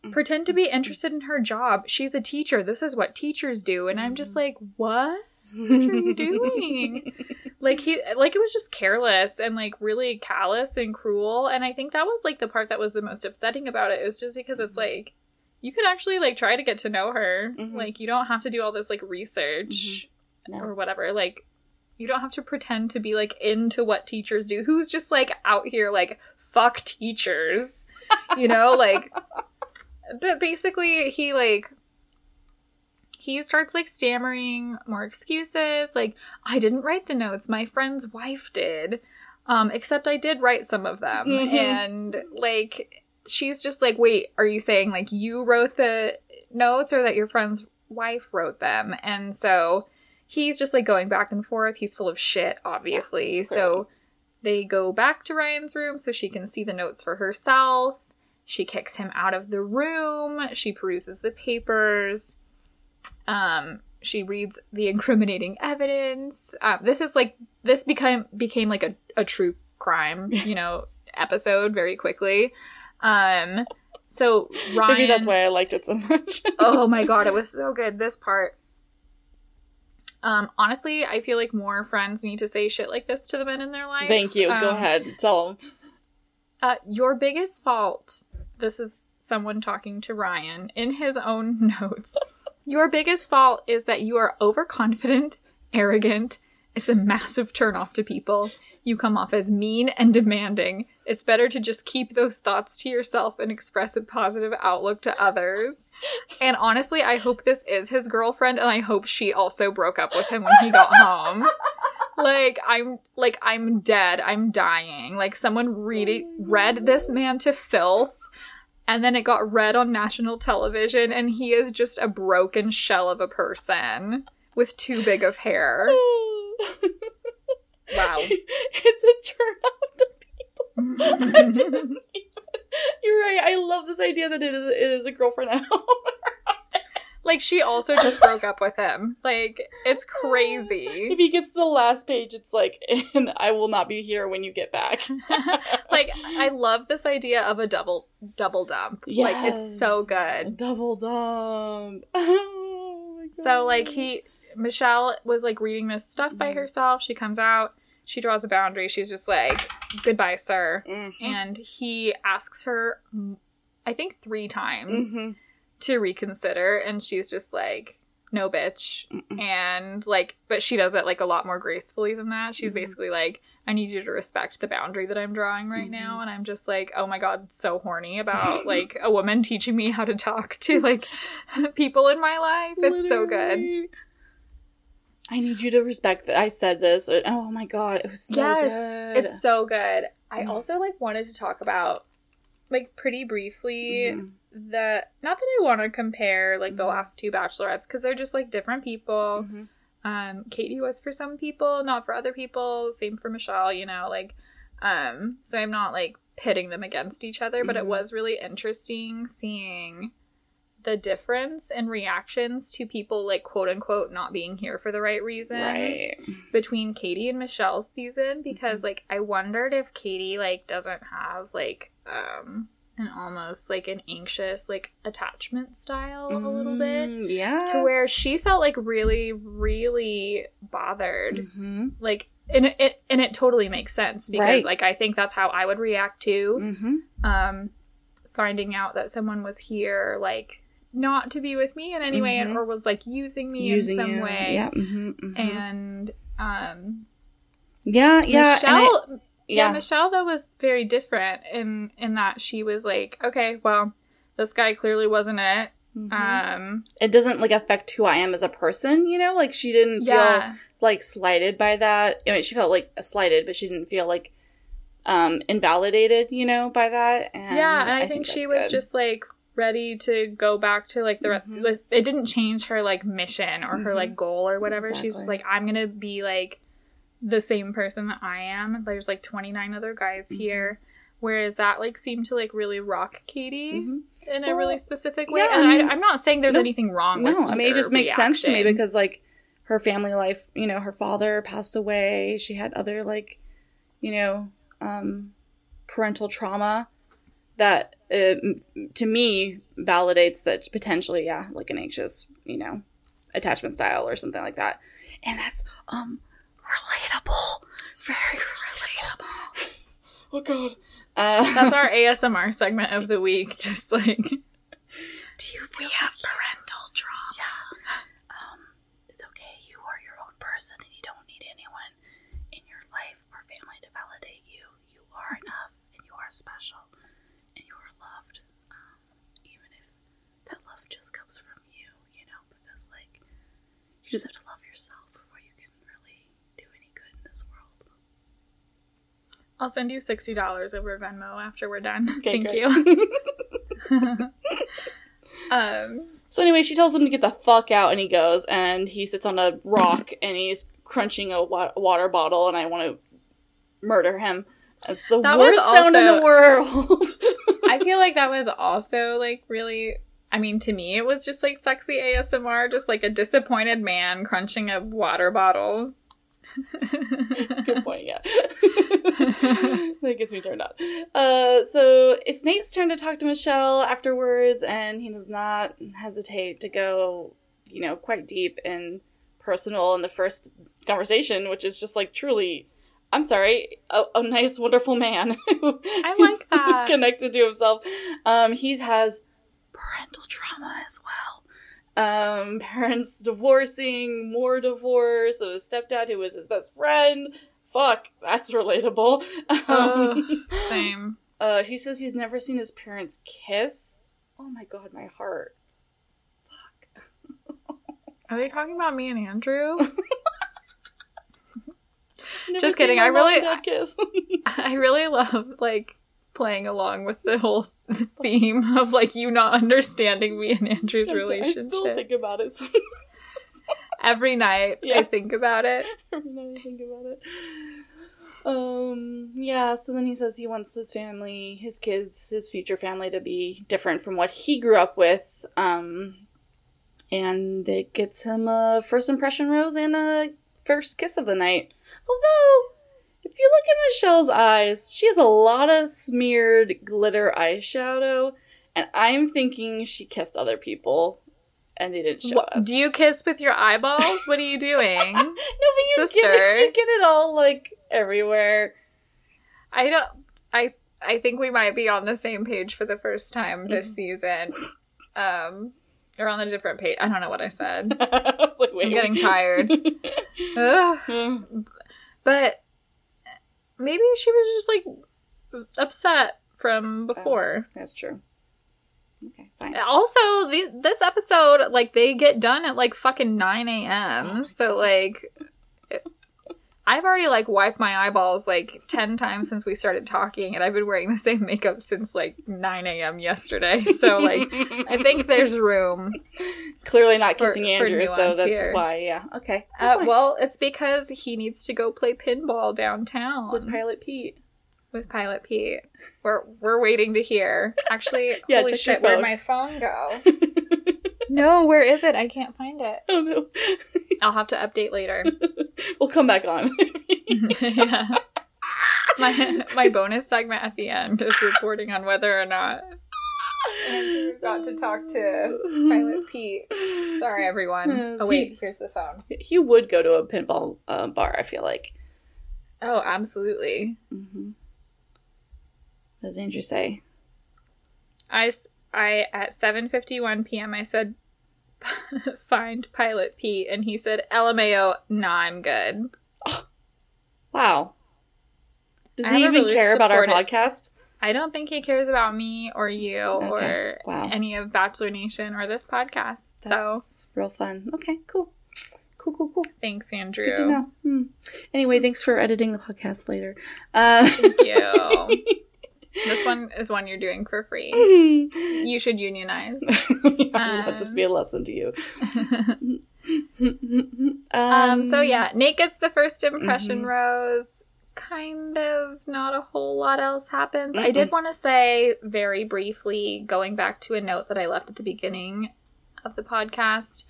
S2: Mm-hmm. Pretend to be interested in her job. She's a teacher. This is what teachers do. And I'm just mm-hmm. like, what?
S1: what
S2: are you doing? [laughs] like he like it was just careless and like really callous and cruel and i think that was like the part that was the most upsetting about it. It was just because it's mm-hmm. like you could actually like try to get to know her.
S1: Mhm.
S2: like you don't have to do all this like research
S1: No.
S2: or whatever. Like you don't have to pretend to be like into what teachers do. Who's just like out here like fuck teachers? [laughs] You know like but basically he like he starts like stammering more excuses like i didn't write the notes. My friend's wife did. Um except i did write some of them.
S1: Mhm.
S2: and like she's just like wait are you saying like you wrote the notes or that your friend's wife wrote them? And so he's just like going back and forth. He's full of shit obviously. So they go back to ryan's room so she can see the notes for herself. She kicks him out of the room. She peruses the papers. Um she reads the incriminating evidence. Um, this is like this became became like a, a true crime [laughs] you know episode very quickly um so ryan
S1: Maybe that's why I liked it so much. [laughs]
S2: oh my god, it was so good. This part. Um, honestly, I feel like more friends need to say shit like this to the men in their life.
S1: Thank you. Go
S2: Um,
S1: ahead. Tell them.
S2: Uh, your biggest fault. This is someone talking to Ryan in his own [laughs] notes. your biggest fault is that you are overconfident, arrogant. It's a massive turnoff to people. You come off as mean and demanding. It's better to just keep those thoughts to yourself and express a positive outlook to others. And honestly, I hope this is his girlfriend, and I hope she also broke up with him when he got home. like I'm like I'm dead. I'm dying. Like someone read read this man to filth and then it got read on national television and he is just a broken shell of a person with too big of hair. [laughs] Wow. [laughs]
S1: It's a turn off to people. [laughs] I didn't [laughs] even- You're right. I love this idea that it is, it is a girlfriend at home.
S2: like she also just broke up with him. Like it's crazy.
S1: if he gets to the last page, it's like, and I will not be here when you get back.
S2: like I love this idea of a double double dump. Like it's so good.
S1: Double dump. Oh my
S2: So like he Michelle was like reading this stuff by
S1: Mhm.
S2: herself. She comes out, she draws a boundary. She's just like, "Goodbye, sir."
S1: Mhm.
S2: And he asks her I think 3 times
S1: Mhm.
S2: to reconsider and she's just like, "No, bitch."
S1: Mm-mm.
S2: And like but she does it like a lot more gracefully than that. She's
S1: Mhm.
S2: basically like, "I need you to respect the boundary that I'm drawing right
S1: Mhm.
S2: now." And I'm just like, "Oh my god, so horny about [laughs] like a woman teaching me how to talk to like [laughs] people in my life." It's so good.
S1: I need you to respect that I said this. Oh my god, it was so
S2: yes,
S1: good.
S2: it's so good. I
S1: Mm.
S2: also like wanted to talk about like pretty briefly
S1: Mhm.
S2: the not that I want to compare like the
S1: Mhm.
S2: last two bachelorettes because they're just like different people.
S1: Mhm.
S2: Um, Katie was for some people, not for other people. Same for Michelle, you know, like um. So I'm not like pitting them against each other, but it
S1: Mhm.
S2: was really interesting seeing the difference in reactions to people like quote unquote not being here for the right reasons
S1: Right.
S2: between Katie and Michelle's season because
S1: Mhm.
S2: like I wondered if Katie like doesn't have like um an almost like an anxious like attachment style a little bit
S1: Mm, Yeah.
S2: to where she felt like really really bothered
S1: Mm-hmm.
S2: like and it and it totally makes sense because
S1: Right.
S2: like I think that's how I would react to
S1: Mm-hmm.
S2: um finding out that someone was here like not to be with me in any way
S1: Mhm.
S2: or was like using me
S1: Using
S2: in some
S1: you.
S2: way
S1: Yeah. Mm-hmm.
S2: and um
S1: yeah. Yeah. I-
S2: Michelle yeah.
S1: yeah.
S2: Michelle though was very different in in that she was like okay well this guy clearly wasn't it
S1: Mhm.
S2: um
S1: it doesn't like affect who I am as a person, you know? Like she didn't feel
S2: yeah
S1: like slighted by that. I mean, she felt like slighted, but she didn't feel like um invalidated, you know, by that. And
S2: yeah and i, think, she was
S1: good.
S2: just like ready to go back to like the re-
S1: Mhm.
S2: like, it didn't change her like mission or her
S1: Mhm.
S2: like goal or whatever she's just like i'm gonna be like the same person that i am there's like 29 other guys
S1: Mhm.
S2: here whereas that like seemed to like really rock katie
S1: Mhm.
S2: in a really specific way
S1: yeah,
S2: and
S1: I mean-
S2: am not saying there's
S1: Nope.
S2: anything wrong with
S1: No, I mean it just makes sense to me because like her family life, you know, her father passed away. She had other like, you know, um parental trauma that uh, to me validates that potentially yeah, like an anxious, you know, attachment style or something like that. And that's um relatable. Very relatable. Oh god. Uh,
S2: that's our [laughs] asmr segment of the week just like
S1: Do you feel have parental trauma? Yeah. Um, it's okay. You are your own person, and you don't need anyone in your life or family to validate you. You are enough, and you are special, and you are loved. Um, even if that love just comes from you, you know, because like you just have to love yourself before you can really do any good in this world.
S2: i'll send you $60 over venmo after we're done
S1: Okay,
S2: thank
S1: great.
S2: you [laughs] [laughs] um
S1: So anyway, she tells him to get the fuck out, and he goes, and he sits on a rock, and he's crunching a wa- water bottle, and I want to murder him. That's the
S2: That
S1: worst sound in the world. [laughs]
S2: I feel like that was also like really. I mean, to me, it was just like sexy ASMR, just like a disappointed man crunching a water bottle.
S1: That's a good [laughs] point, yeah. [laughs] that gets me turned on. Uh, so it's Nayte's turn to talk to Michelle afterwards, and he does not hesitate to go, you know, quite deep and personal in the first conversation, which is just like truly, I'm sorry, a, a nice, wonderful man. [laughs] I
S2: like that.
S1: Connected to himself. Um, he has parental trauma as well um, [laughs] parents divorcing, more divorce, of his stepdad who was his best friend. Fuck, that's relatable. Um, [laughs]
S2: Same.
S1: uh, he says he's never seen his parents kiss. Oh my god, my heart. Fuck.
S2: Are they talking about me and Andrew? [laughs] Just kidding, I really-. I really love like playing along with the whole [laughs] theme of like you not understanding me and Andrew's
S1: I
S2: relationship.
S1: I still think about it.
S2: Every night I think about it.
S1: every time I think about it. Um. Yeah. So then he says he wants his family, his kids, his future family to be different from what he grew up with. Um. And it gets him a first impression rose and a first kiss of the night. Although, if you look at Michelle's eyes, she has a lot of smeared glitter eyeshadow, and I'm thinking she kissed other people, and they didn't show
S2: What-
S1: us.
S2: do you kiss with your eyeballs? What are you doing? [laughs]
S1: No, but you Get it, you get it all like everywhere.
S2: I don't. I I think we might be on the same page for the first time this
S1: Mhm. [laughs]
S2: season. Um, or on a different page. I don't know what I said. [laughs]
S1: I was like, wait,
S2: I'm getting tired. But maybe she was just like upset from oh, before.
S1: That's true. Okay, fine.
S2: Also, the, this episode, like, they get done at like fucking 9 a.m. Oh so, like, I've already like wiped my eyeballs like 10 times since we started talking, and I've been wearing the same makeup since like 9 a.m. yesterday. So, like, I think [laughs] there's room.
S1: clearly not kissing
S2: for
S1: Andrew, so that's
S2: here.
S1: why. Yeah. Okay.
S2: Uh, well, it's because he needs to go play pinball downtown
S1: with Pilot Pete.
S2: with Pilot Pete. We're we're waiting to hear. Actually, [laughs]
S1: Yeah,
S2: holy shit, where'd my phone go? [laughs] no, where is it? I can't find it.
S1: oh no. [laughs]
S2: I'll have to update later. [laughs]
S1: we'll come back on. [laughs]
S2: yeah. My my bonus segment at the end is reporting on whether or not Andrew got to talk to Pilot Pete. Sorry, everyone. Oh wait, here's the phone.
S1: He would go to a pinball uh, bar. I feel like.
S2: Oh, absolutely.
S1: Mm-hmm. What does Andrew say?
S2: I I at 7:51 p.m. I said [laughs] find Pilot Pete and he said LMAO, nah, I'm good. [gasps]
S1: Wow. Does
S2: I
S1: he even
S2: really
S1: care about our podcast?
S2: I don't think he cares about me or you
S1: Okay.
S2: or
S1: Wow.
S2: any of Bachelor Nation or this podcast. So
S1: real fun. Okay, cool. Cool, cool, cool.
S2: thanks, Andrew.
S1: Good to know. Hmm. Anyway, thanks for editing the podcast later. Uh,
S2: Thank you. [laughs] this one is one you're doing for free. [laughs] You should unionize. [laughs]
S1: Let this be a lesson to you. [laughs]
S2: um, so yeah, Nayte gets the first impression
S1: Mhm.
S2: rose. Kind of not a whole lot else happens. I did want to say very briefly, going back to a note that I left at the beginning of the podcast.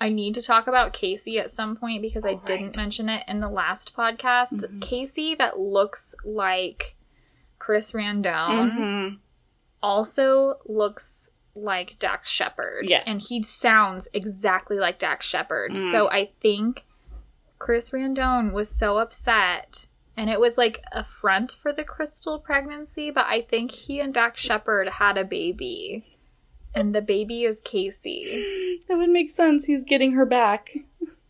S2: I need to talk about Casey at some point because I
S1: Oh,
S2: didn't mention it in the last podcast.
S1: Mhm.
S2: Casey that looks like Chris Randone
S1: Mhm.
S2: also looks like Dax Shepard.
S1: Yes.
S2: And he sounds exactly like Dax Shepard.
S1: Mm.
S2: So I think Chris Randone was so upset. And it was like a front for the Krystal pregnancy, but I think he and Dax Shepard had a baby. And the baby is Casey.
S1: That would make sense. He's getting her back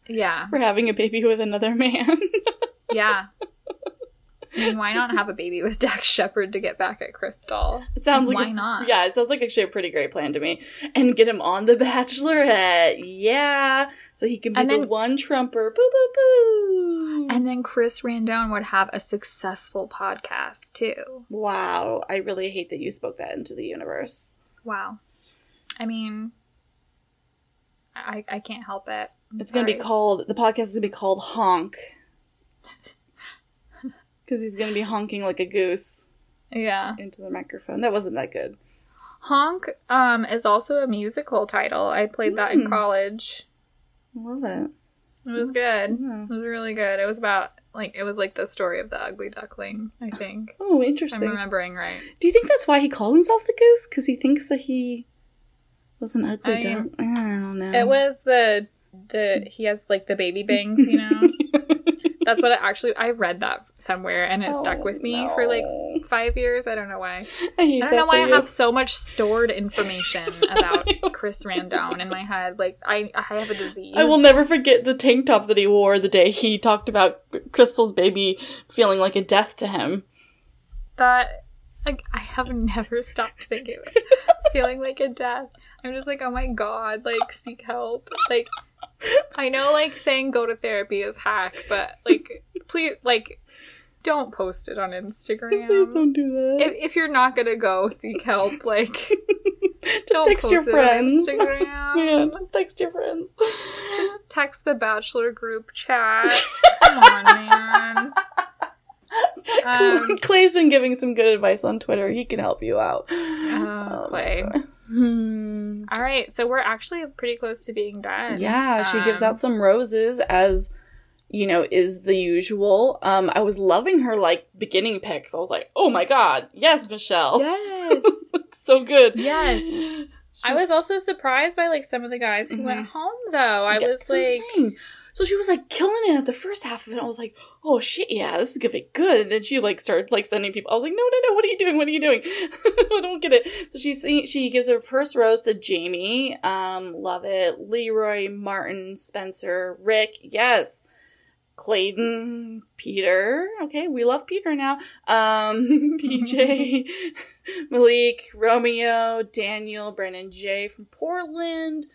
S2: Yeah.
S1: for having a baby with another man. [laughs]
S2: Yeah. I mean, why not have a baby with Dax Shepard to get back at Krystal?
S1: it sounds like
S2: Why
S1: a-
S2: not?
S1: Yeah, it sounds like actually a pretty great plan to me. And get him on The Bachelorette. Yeah. So he can be
S2: And
S1: the
S2: then-
S1: one trumper. Boo boo boo.
S2: And then Chris Randone would have a successful podcast too.
S1: wow, I really hate that you spoke that into the universe.
S2: Wow. I mean, I I can't help it. I'm
S1: It's gonna be called the podcast is gonna be called Honk. Because he's gonna be honking like a goose
S2: Yeah.
S1: into the microphone. That wasn't that good.
S2: Honk um is also a musical title. I played that in
S1: Hmm.
S2: college.
S1: I love it.
S2: It was good.
S1: Yeah.
S2: It was really good. It was about like it was like the story of the ugly duckling, I think.
S1: Oh,
S2: I'm
S1: interesting.
S2: remembering right.
S1: Do you think that's why he called himself the goose? Because he thinks that he was an ugly
S2: I
S1: duck. I don't know.
S2: It was the the he has like the baby bangs, you know. [laughs] That's what it actually I read that somewhere and it stuck
S1: Oh,
S2: with me for like 5 years. I don't know why.
S1: I,
S2: I don't know why
S1: for
S2: I have so much stored information [laughs] about Chris Randone in my head. Like I, I have a disease.
S1: I will never forget the tank top that he wore the day he talked about Krystal's baby feeling like a death to him.
S2: That like I have never stopped thinking, [laughs] feeling like a death. I'm just like, oh my god, like seek help. Like I know, like saying go to therapy is hack, but like, please, like, don't post it on Instagram.
S1: Please don't do that.
S2: If, if you're not gonna go seek help, like, [laughs]
S1: just
S2: don't
S1: text your
S2: post it on
S1: friends.
S2: Instagram. [laughs]
S1: yeah, just text your friends.
S2: Just text the bachelor group chat. [laughs] Come on, man. Um,
S1: Clay's been giving some good advice on Twitter. He can help you out.
S2: Oh, Clay.
S1: Hmm.
S2: All right, so we're actually pretty close to being done.
S1: Yeah, she gives
S2: Um,
S1: out some roses as you know is the usual. Um, I was loving her like beginning picks. I was like, oh my god, yes, Michelle, [laughs]
S2: Yes.
S1: so good.
S2: Yes. I was also surprised by like some of the guys who went
S1: Mhm.
S2: home though. I was
S1: that's what I'm
S2: like.
S1: So she was like killing it at the first half of it. I was like, oh shit, yeah, this is gonna be good. And then she like started like sending people. I was like, no, no, no, what are you doing? What are you doing? [laughs] I don't get it. So she she gives her first rose to Jamie. Um, love it. Leroy, Martin, Spencer, Rick, yes. Clayton, Peter. Okay, we love Peter now. Um, [laughs] PJ, [laughs] Malik, Romeo, Daniel, Brandon J from Portland,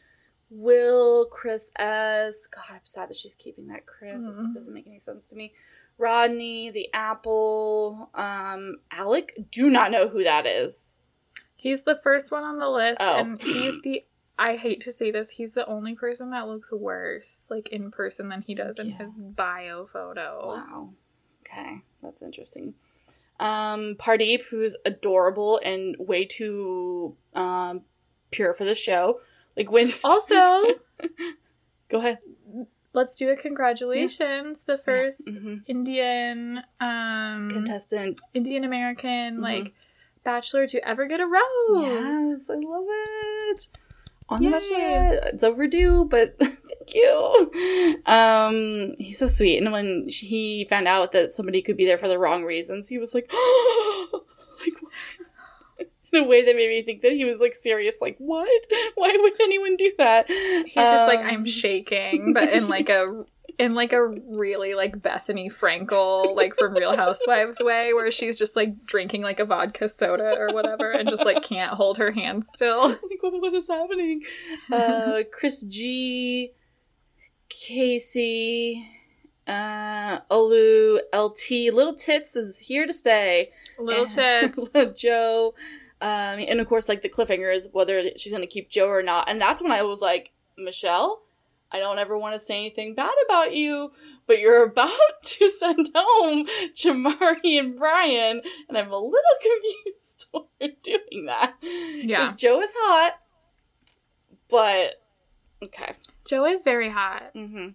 S1: Will, Chris S. God, I'm sad that she's keeping that Chris.
S2: Mhm.
S1: It doesn't make any sense to me. Rodney, the Apple, um, Alec. Do not know who that is.
S2: he's the first one on the list,
S1: Oh.
S2: and he's the. I hate to say this, he's the only person that looks worse, like in person, than he does in
S1: Yeah.
S2: his bio photo.
S1: Wow. Okay, that's interesting. Um, Pardeep, who's adorable and way too um pure for the show. Like when
S2: Also, [laughs]
S1: go ahead.
S2: let's do a congratulations, the first
S1: Mhm.
S2: Indian, um,
S1: contestant.
S2: Indian American,
S1: Mhm.
S2: like bachelor to ever get a rose.
S1: Yes, I love it. On the
S2: Yay.
S1: Bachelorette. It's overdue, but [laughs] thank you. Um, he's so sweet. And when she, he found out that somebody could be there for the wrong reasons, he was like, [gasps] like a way that made me think that he was like serious. Like what? Why would anyone do that?
S2: He's just like
S1: Um,
S2: I'm shaking, but in like a in like a really like Bethenny Frankel like from Real Housewives way, where she's just like drinking like a vodka soda or whatever, and just like can't hold her hand still. [laughs]
S1: like what, what is happening? Uh, Chris G, Casey, uh, Olu, LT, Little Tits is here to stay.
S2: Little [laughs] tits.
S1: Joe, um, and of course, like the cliffhanger is whether she's gonna keep Joe or not. And that's when I was like, Michelle, I don't ever want to say anything bad about you, but you're [laughs] about to send home Jamari and Brian, and I'm a little [laughs] confused [laughs] why you're doing that.
S2: Yeah.
S1: Because Joe is hot, but okay.
S2: Joe is very hot,
S1: Mm-hmm.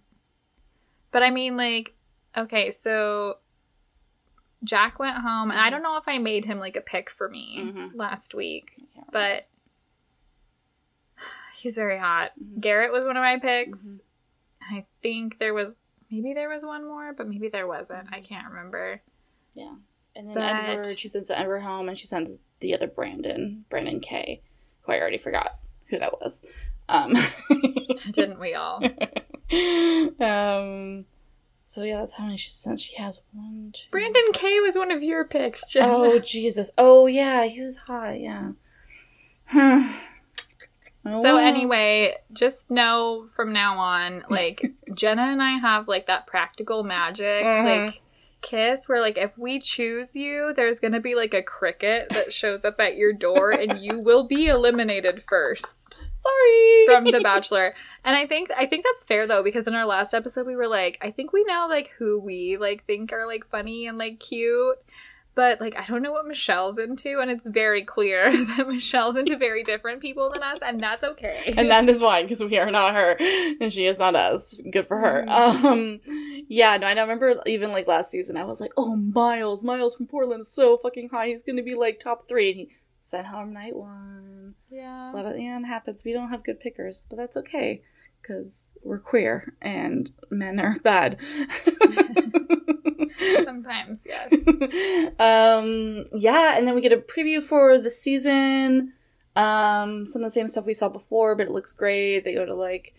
S2: but I mean like okay, so Jack went home, and I don't know if I made him like a pick for me
S1: Mhm.
S2: last week, but [sighs] he's very hot.
S1: Mhm.
S2: Garrett was one of my picks.
S1: Mm-hmm.
S2: I think there was maybe there was one more, but maybe there wasn't. I
S1: Mhm.
S2: can't remember.
S1: Yeah. And then
S2: But-
S1: Edward, she sends Edward home, and she sends the other Brandon, Brandon K, who I already forgot who that was. Um, [laughs]
S2: Didn't we all? [laughs]
S1: um, so yeah, that's how many she sent. She has one, two.
S2: Brandon K was one of your picks, Jen.
S1: Oh [laughs] Jesus! Oh yeah, he was hot. Yeah. Hmm. Oh,
S2: So anyway, just know from now on, [laughs] like Jenna and I have like that practical magic,
S1: Mhm.
S2: like kiss where like if we choose you, there's gonna be like a cricket that shows up at your door and you will be eliminated first
S1: sorry
S2: from The Bachelor. And I think I think that's fair though, because in our last episode we were like, I think we know like who we like think are like funny and like cute. But like I don't know what Michelle's into, and it's very clear [laughs] that Michelle's into very different people than us, and that's okay.
S1: and that is fine because we are not her and she is not us good for her
S2: Mhm.
S1: um yeah no i don't remember even like last season i was like oh miles miles from portland is so fucking high he's gonna be like top three and he sent home night one
S2: yeah.
S1: a lot of yeah it happens we don't have good pickers but that's okay because we're queer and men are [laughs] bad [laughs]
S2: Sometimes, yes. [laughs]
S1: um yeah and then we get a preview for the season um some of the same stuff we saw before but it looks great they go to like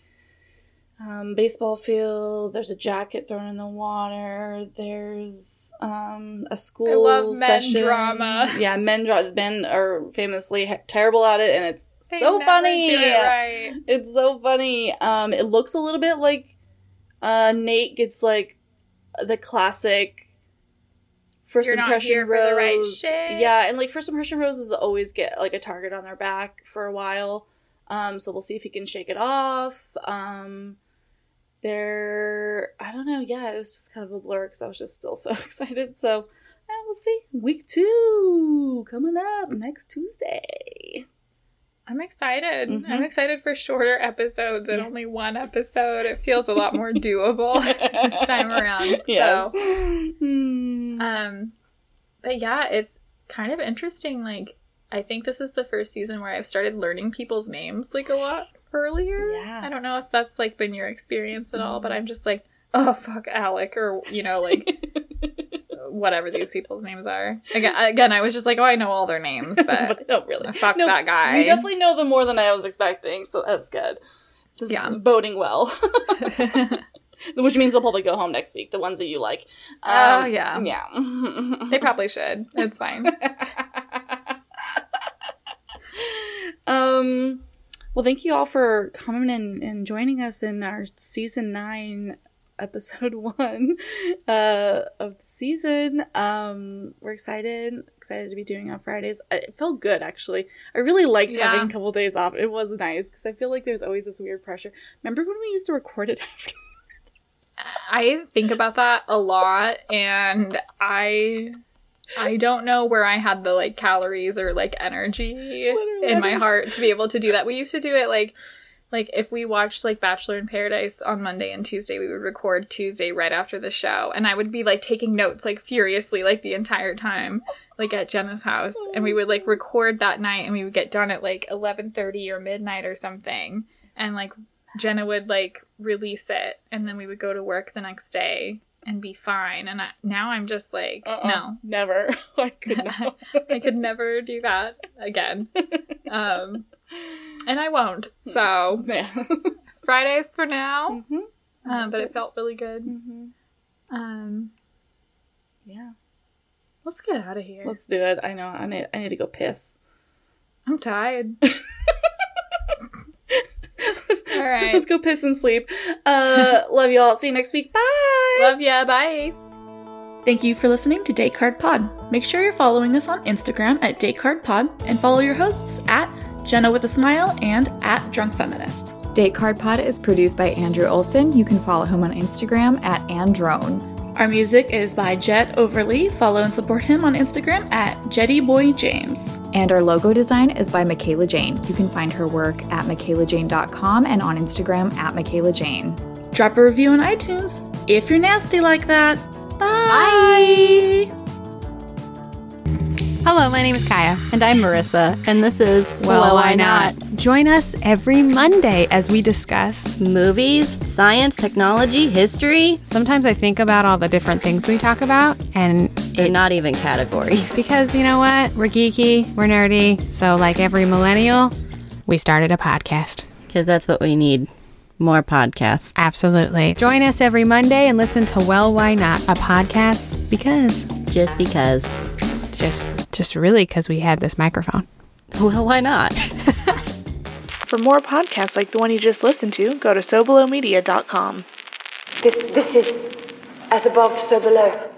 S1: um, baseball field. There's a jacket thrown in the water. There's um, a school.
S2: I love men
S1: session.
S2: drama.
S1: Yeah, men. Men are famously terrible at it, and it's
S2: They
S1: so funny.
S2: it right.
S1: It's so funny. Um, it looks a little bit like uh, Nayte gets like the classic first
S2: You're
S1: impression rose.
S2: right.
S1: Yeah, and like first impression roses always get like a target on their back for a while. Um, so we'll see if he can shake it off. Um, there, I don't know. Yeah, it was just kind of a blur because I was just still [laughs] so excited. So yeah, we'll see. Week two coming up next Tuesday.
S2: I'm excited.
S1: Mhm.
S2: I'm excited for shorter episodes and
S1: Yeah.
S2: only one episode. It feels a lot more [laughs] doable this time around.
S1: Yeah.
S2: So,
S1: Hmm.
S2: um, but yeah, it's kind of interesting. Like, I think this is the first season where I've started learning people's names like a lot earlier.
S1: Yeah.
S2: I don't know if that's like been your experience at all, but I'm just like, oh fuck, Alec, or you know, like [laughs] whatever these people's names are. Again, again, I was just like, oh, I know all their names, [laughs] but
S1: but I don't really.
S2: fuck
S1: No,
S2: that guy.
S1: You definitely know them more than I was expecting, so that's good. This
S2: Yeah.
S1: is boding well. [laughs] [laughs] Which means they'll probably go home next week, the ones that you like.
S2: Oh,
S1: Um,
S2: yeah.
S1: Yeah.
S2: they probably should. It's fine.
S1: um well thank you all for coming and, and joining us in our season nine episode [laughs] one uh of the season. Um we're excited excited to be doing on fridays. It felt good actually. I really liked
S2: Yeah.
S1: having a couple days off. It was nice because i feel like there's always this weird pressure. Remember when we used to record it [laughs] after?
S2: I think about that a lot and I I don't know where I had the like calories or like energy
S1: Literally,
S2: in my heart to be able to do that. We used to do it like like if we watched like Bachelor in Paradise on Monday and Tuesday, we would record Tuesday right after the show. And I would be like taking notes like furiously like the entire time like at Jenna's house. And we would like record that night and we would get done at like 11:30 or midnight or something. And like Jenna would like release it. And then we would go to work the next day and be fine. And I, now I'm just like
S1: Uh-uh.
S2: no.
S1: Never. [laughs] I could [laughs]
S2: I could never do that again. [laughs] Um and I won't so [laughs]
S1: yeah.
S2: Fridays for now
S1: Mhm.
S2: um, but it felt really good
S1: Mhm.
S2: um
S1: yeah
S2: let's get out of here
S1: let's do it i know i need i need to go piss
S2: I'm tired [laughs] all right
S1: Let's go piss and sleep. Uh, love you all. See you next week. Bye.
S2: love ya bye
S1: Thank you for listening to Date Card Pod. Make sure you're following us on Instagram at Date Card Pod and follow your hosts at Jenna with a Smile and at Drunk Feminist.
S2: Date Card Pod is produced by Andrew Olson. You can follow him on Instagram at Androne.
S1: Our music is by Jet Overly. Follow and support him on Instagram at JettyBoyJames.
S2: And our logo design is by Michaela Jane. You can find her work at michaelajane.com and on Instagram at Michaela Jane.
S1: Drop a review on iTunes if you're nasty like that. Bye.
S3: Hello, my name is Kaya.
S4: And I'm Marissa, and this is
S3: Well, why not? Join us every Monday as we discuss.
S4: Movies, science, technology, history.
S3: Sometimes I think about all the different things we talk about, and
S4: They're not even categories. [laughs]
S3: because you know what? We're geeky, we're nerdy, so like every millennial, we started a podcast.
S4: Because that's what we need. More podcasts.
S3: Absolutely. Join us every Monday and listen to Well, Why Not? A podcast because
S4: Just because.
S3: Just just really because we had this microphone.
S4: Well, why not? [laughs]
S5: For more podcasts like the one you just listened to, go to SoBelowMedia.com.
S6: This, this is as above, so below.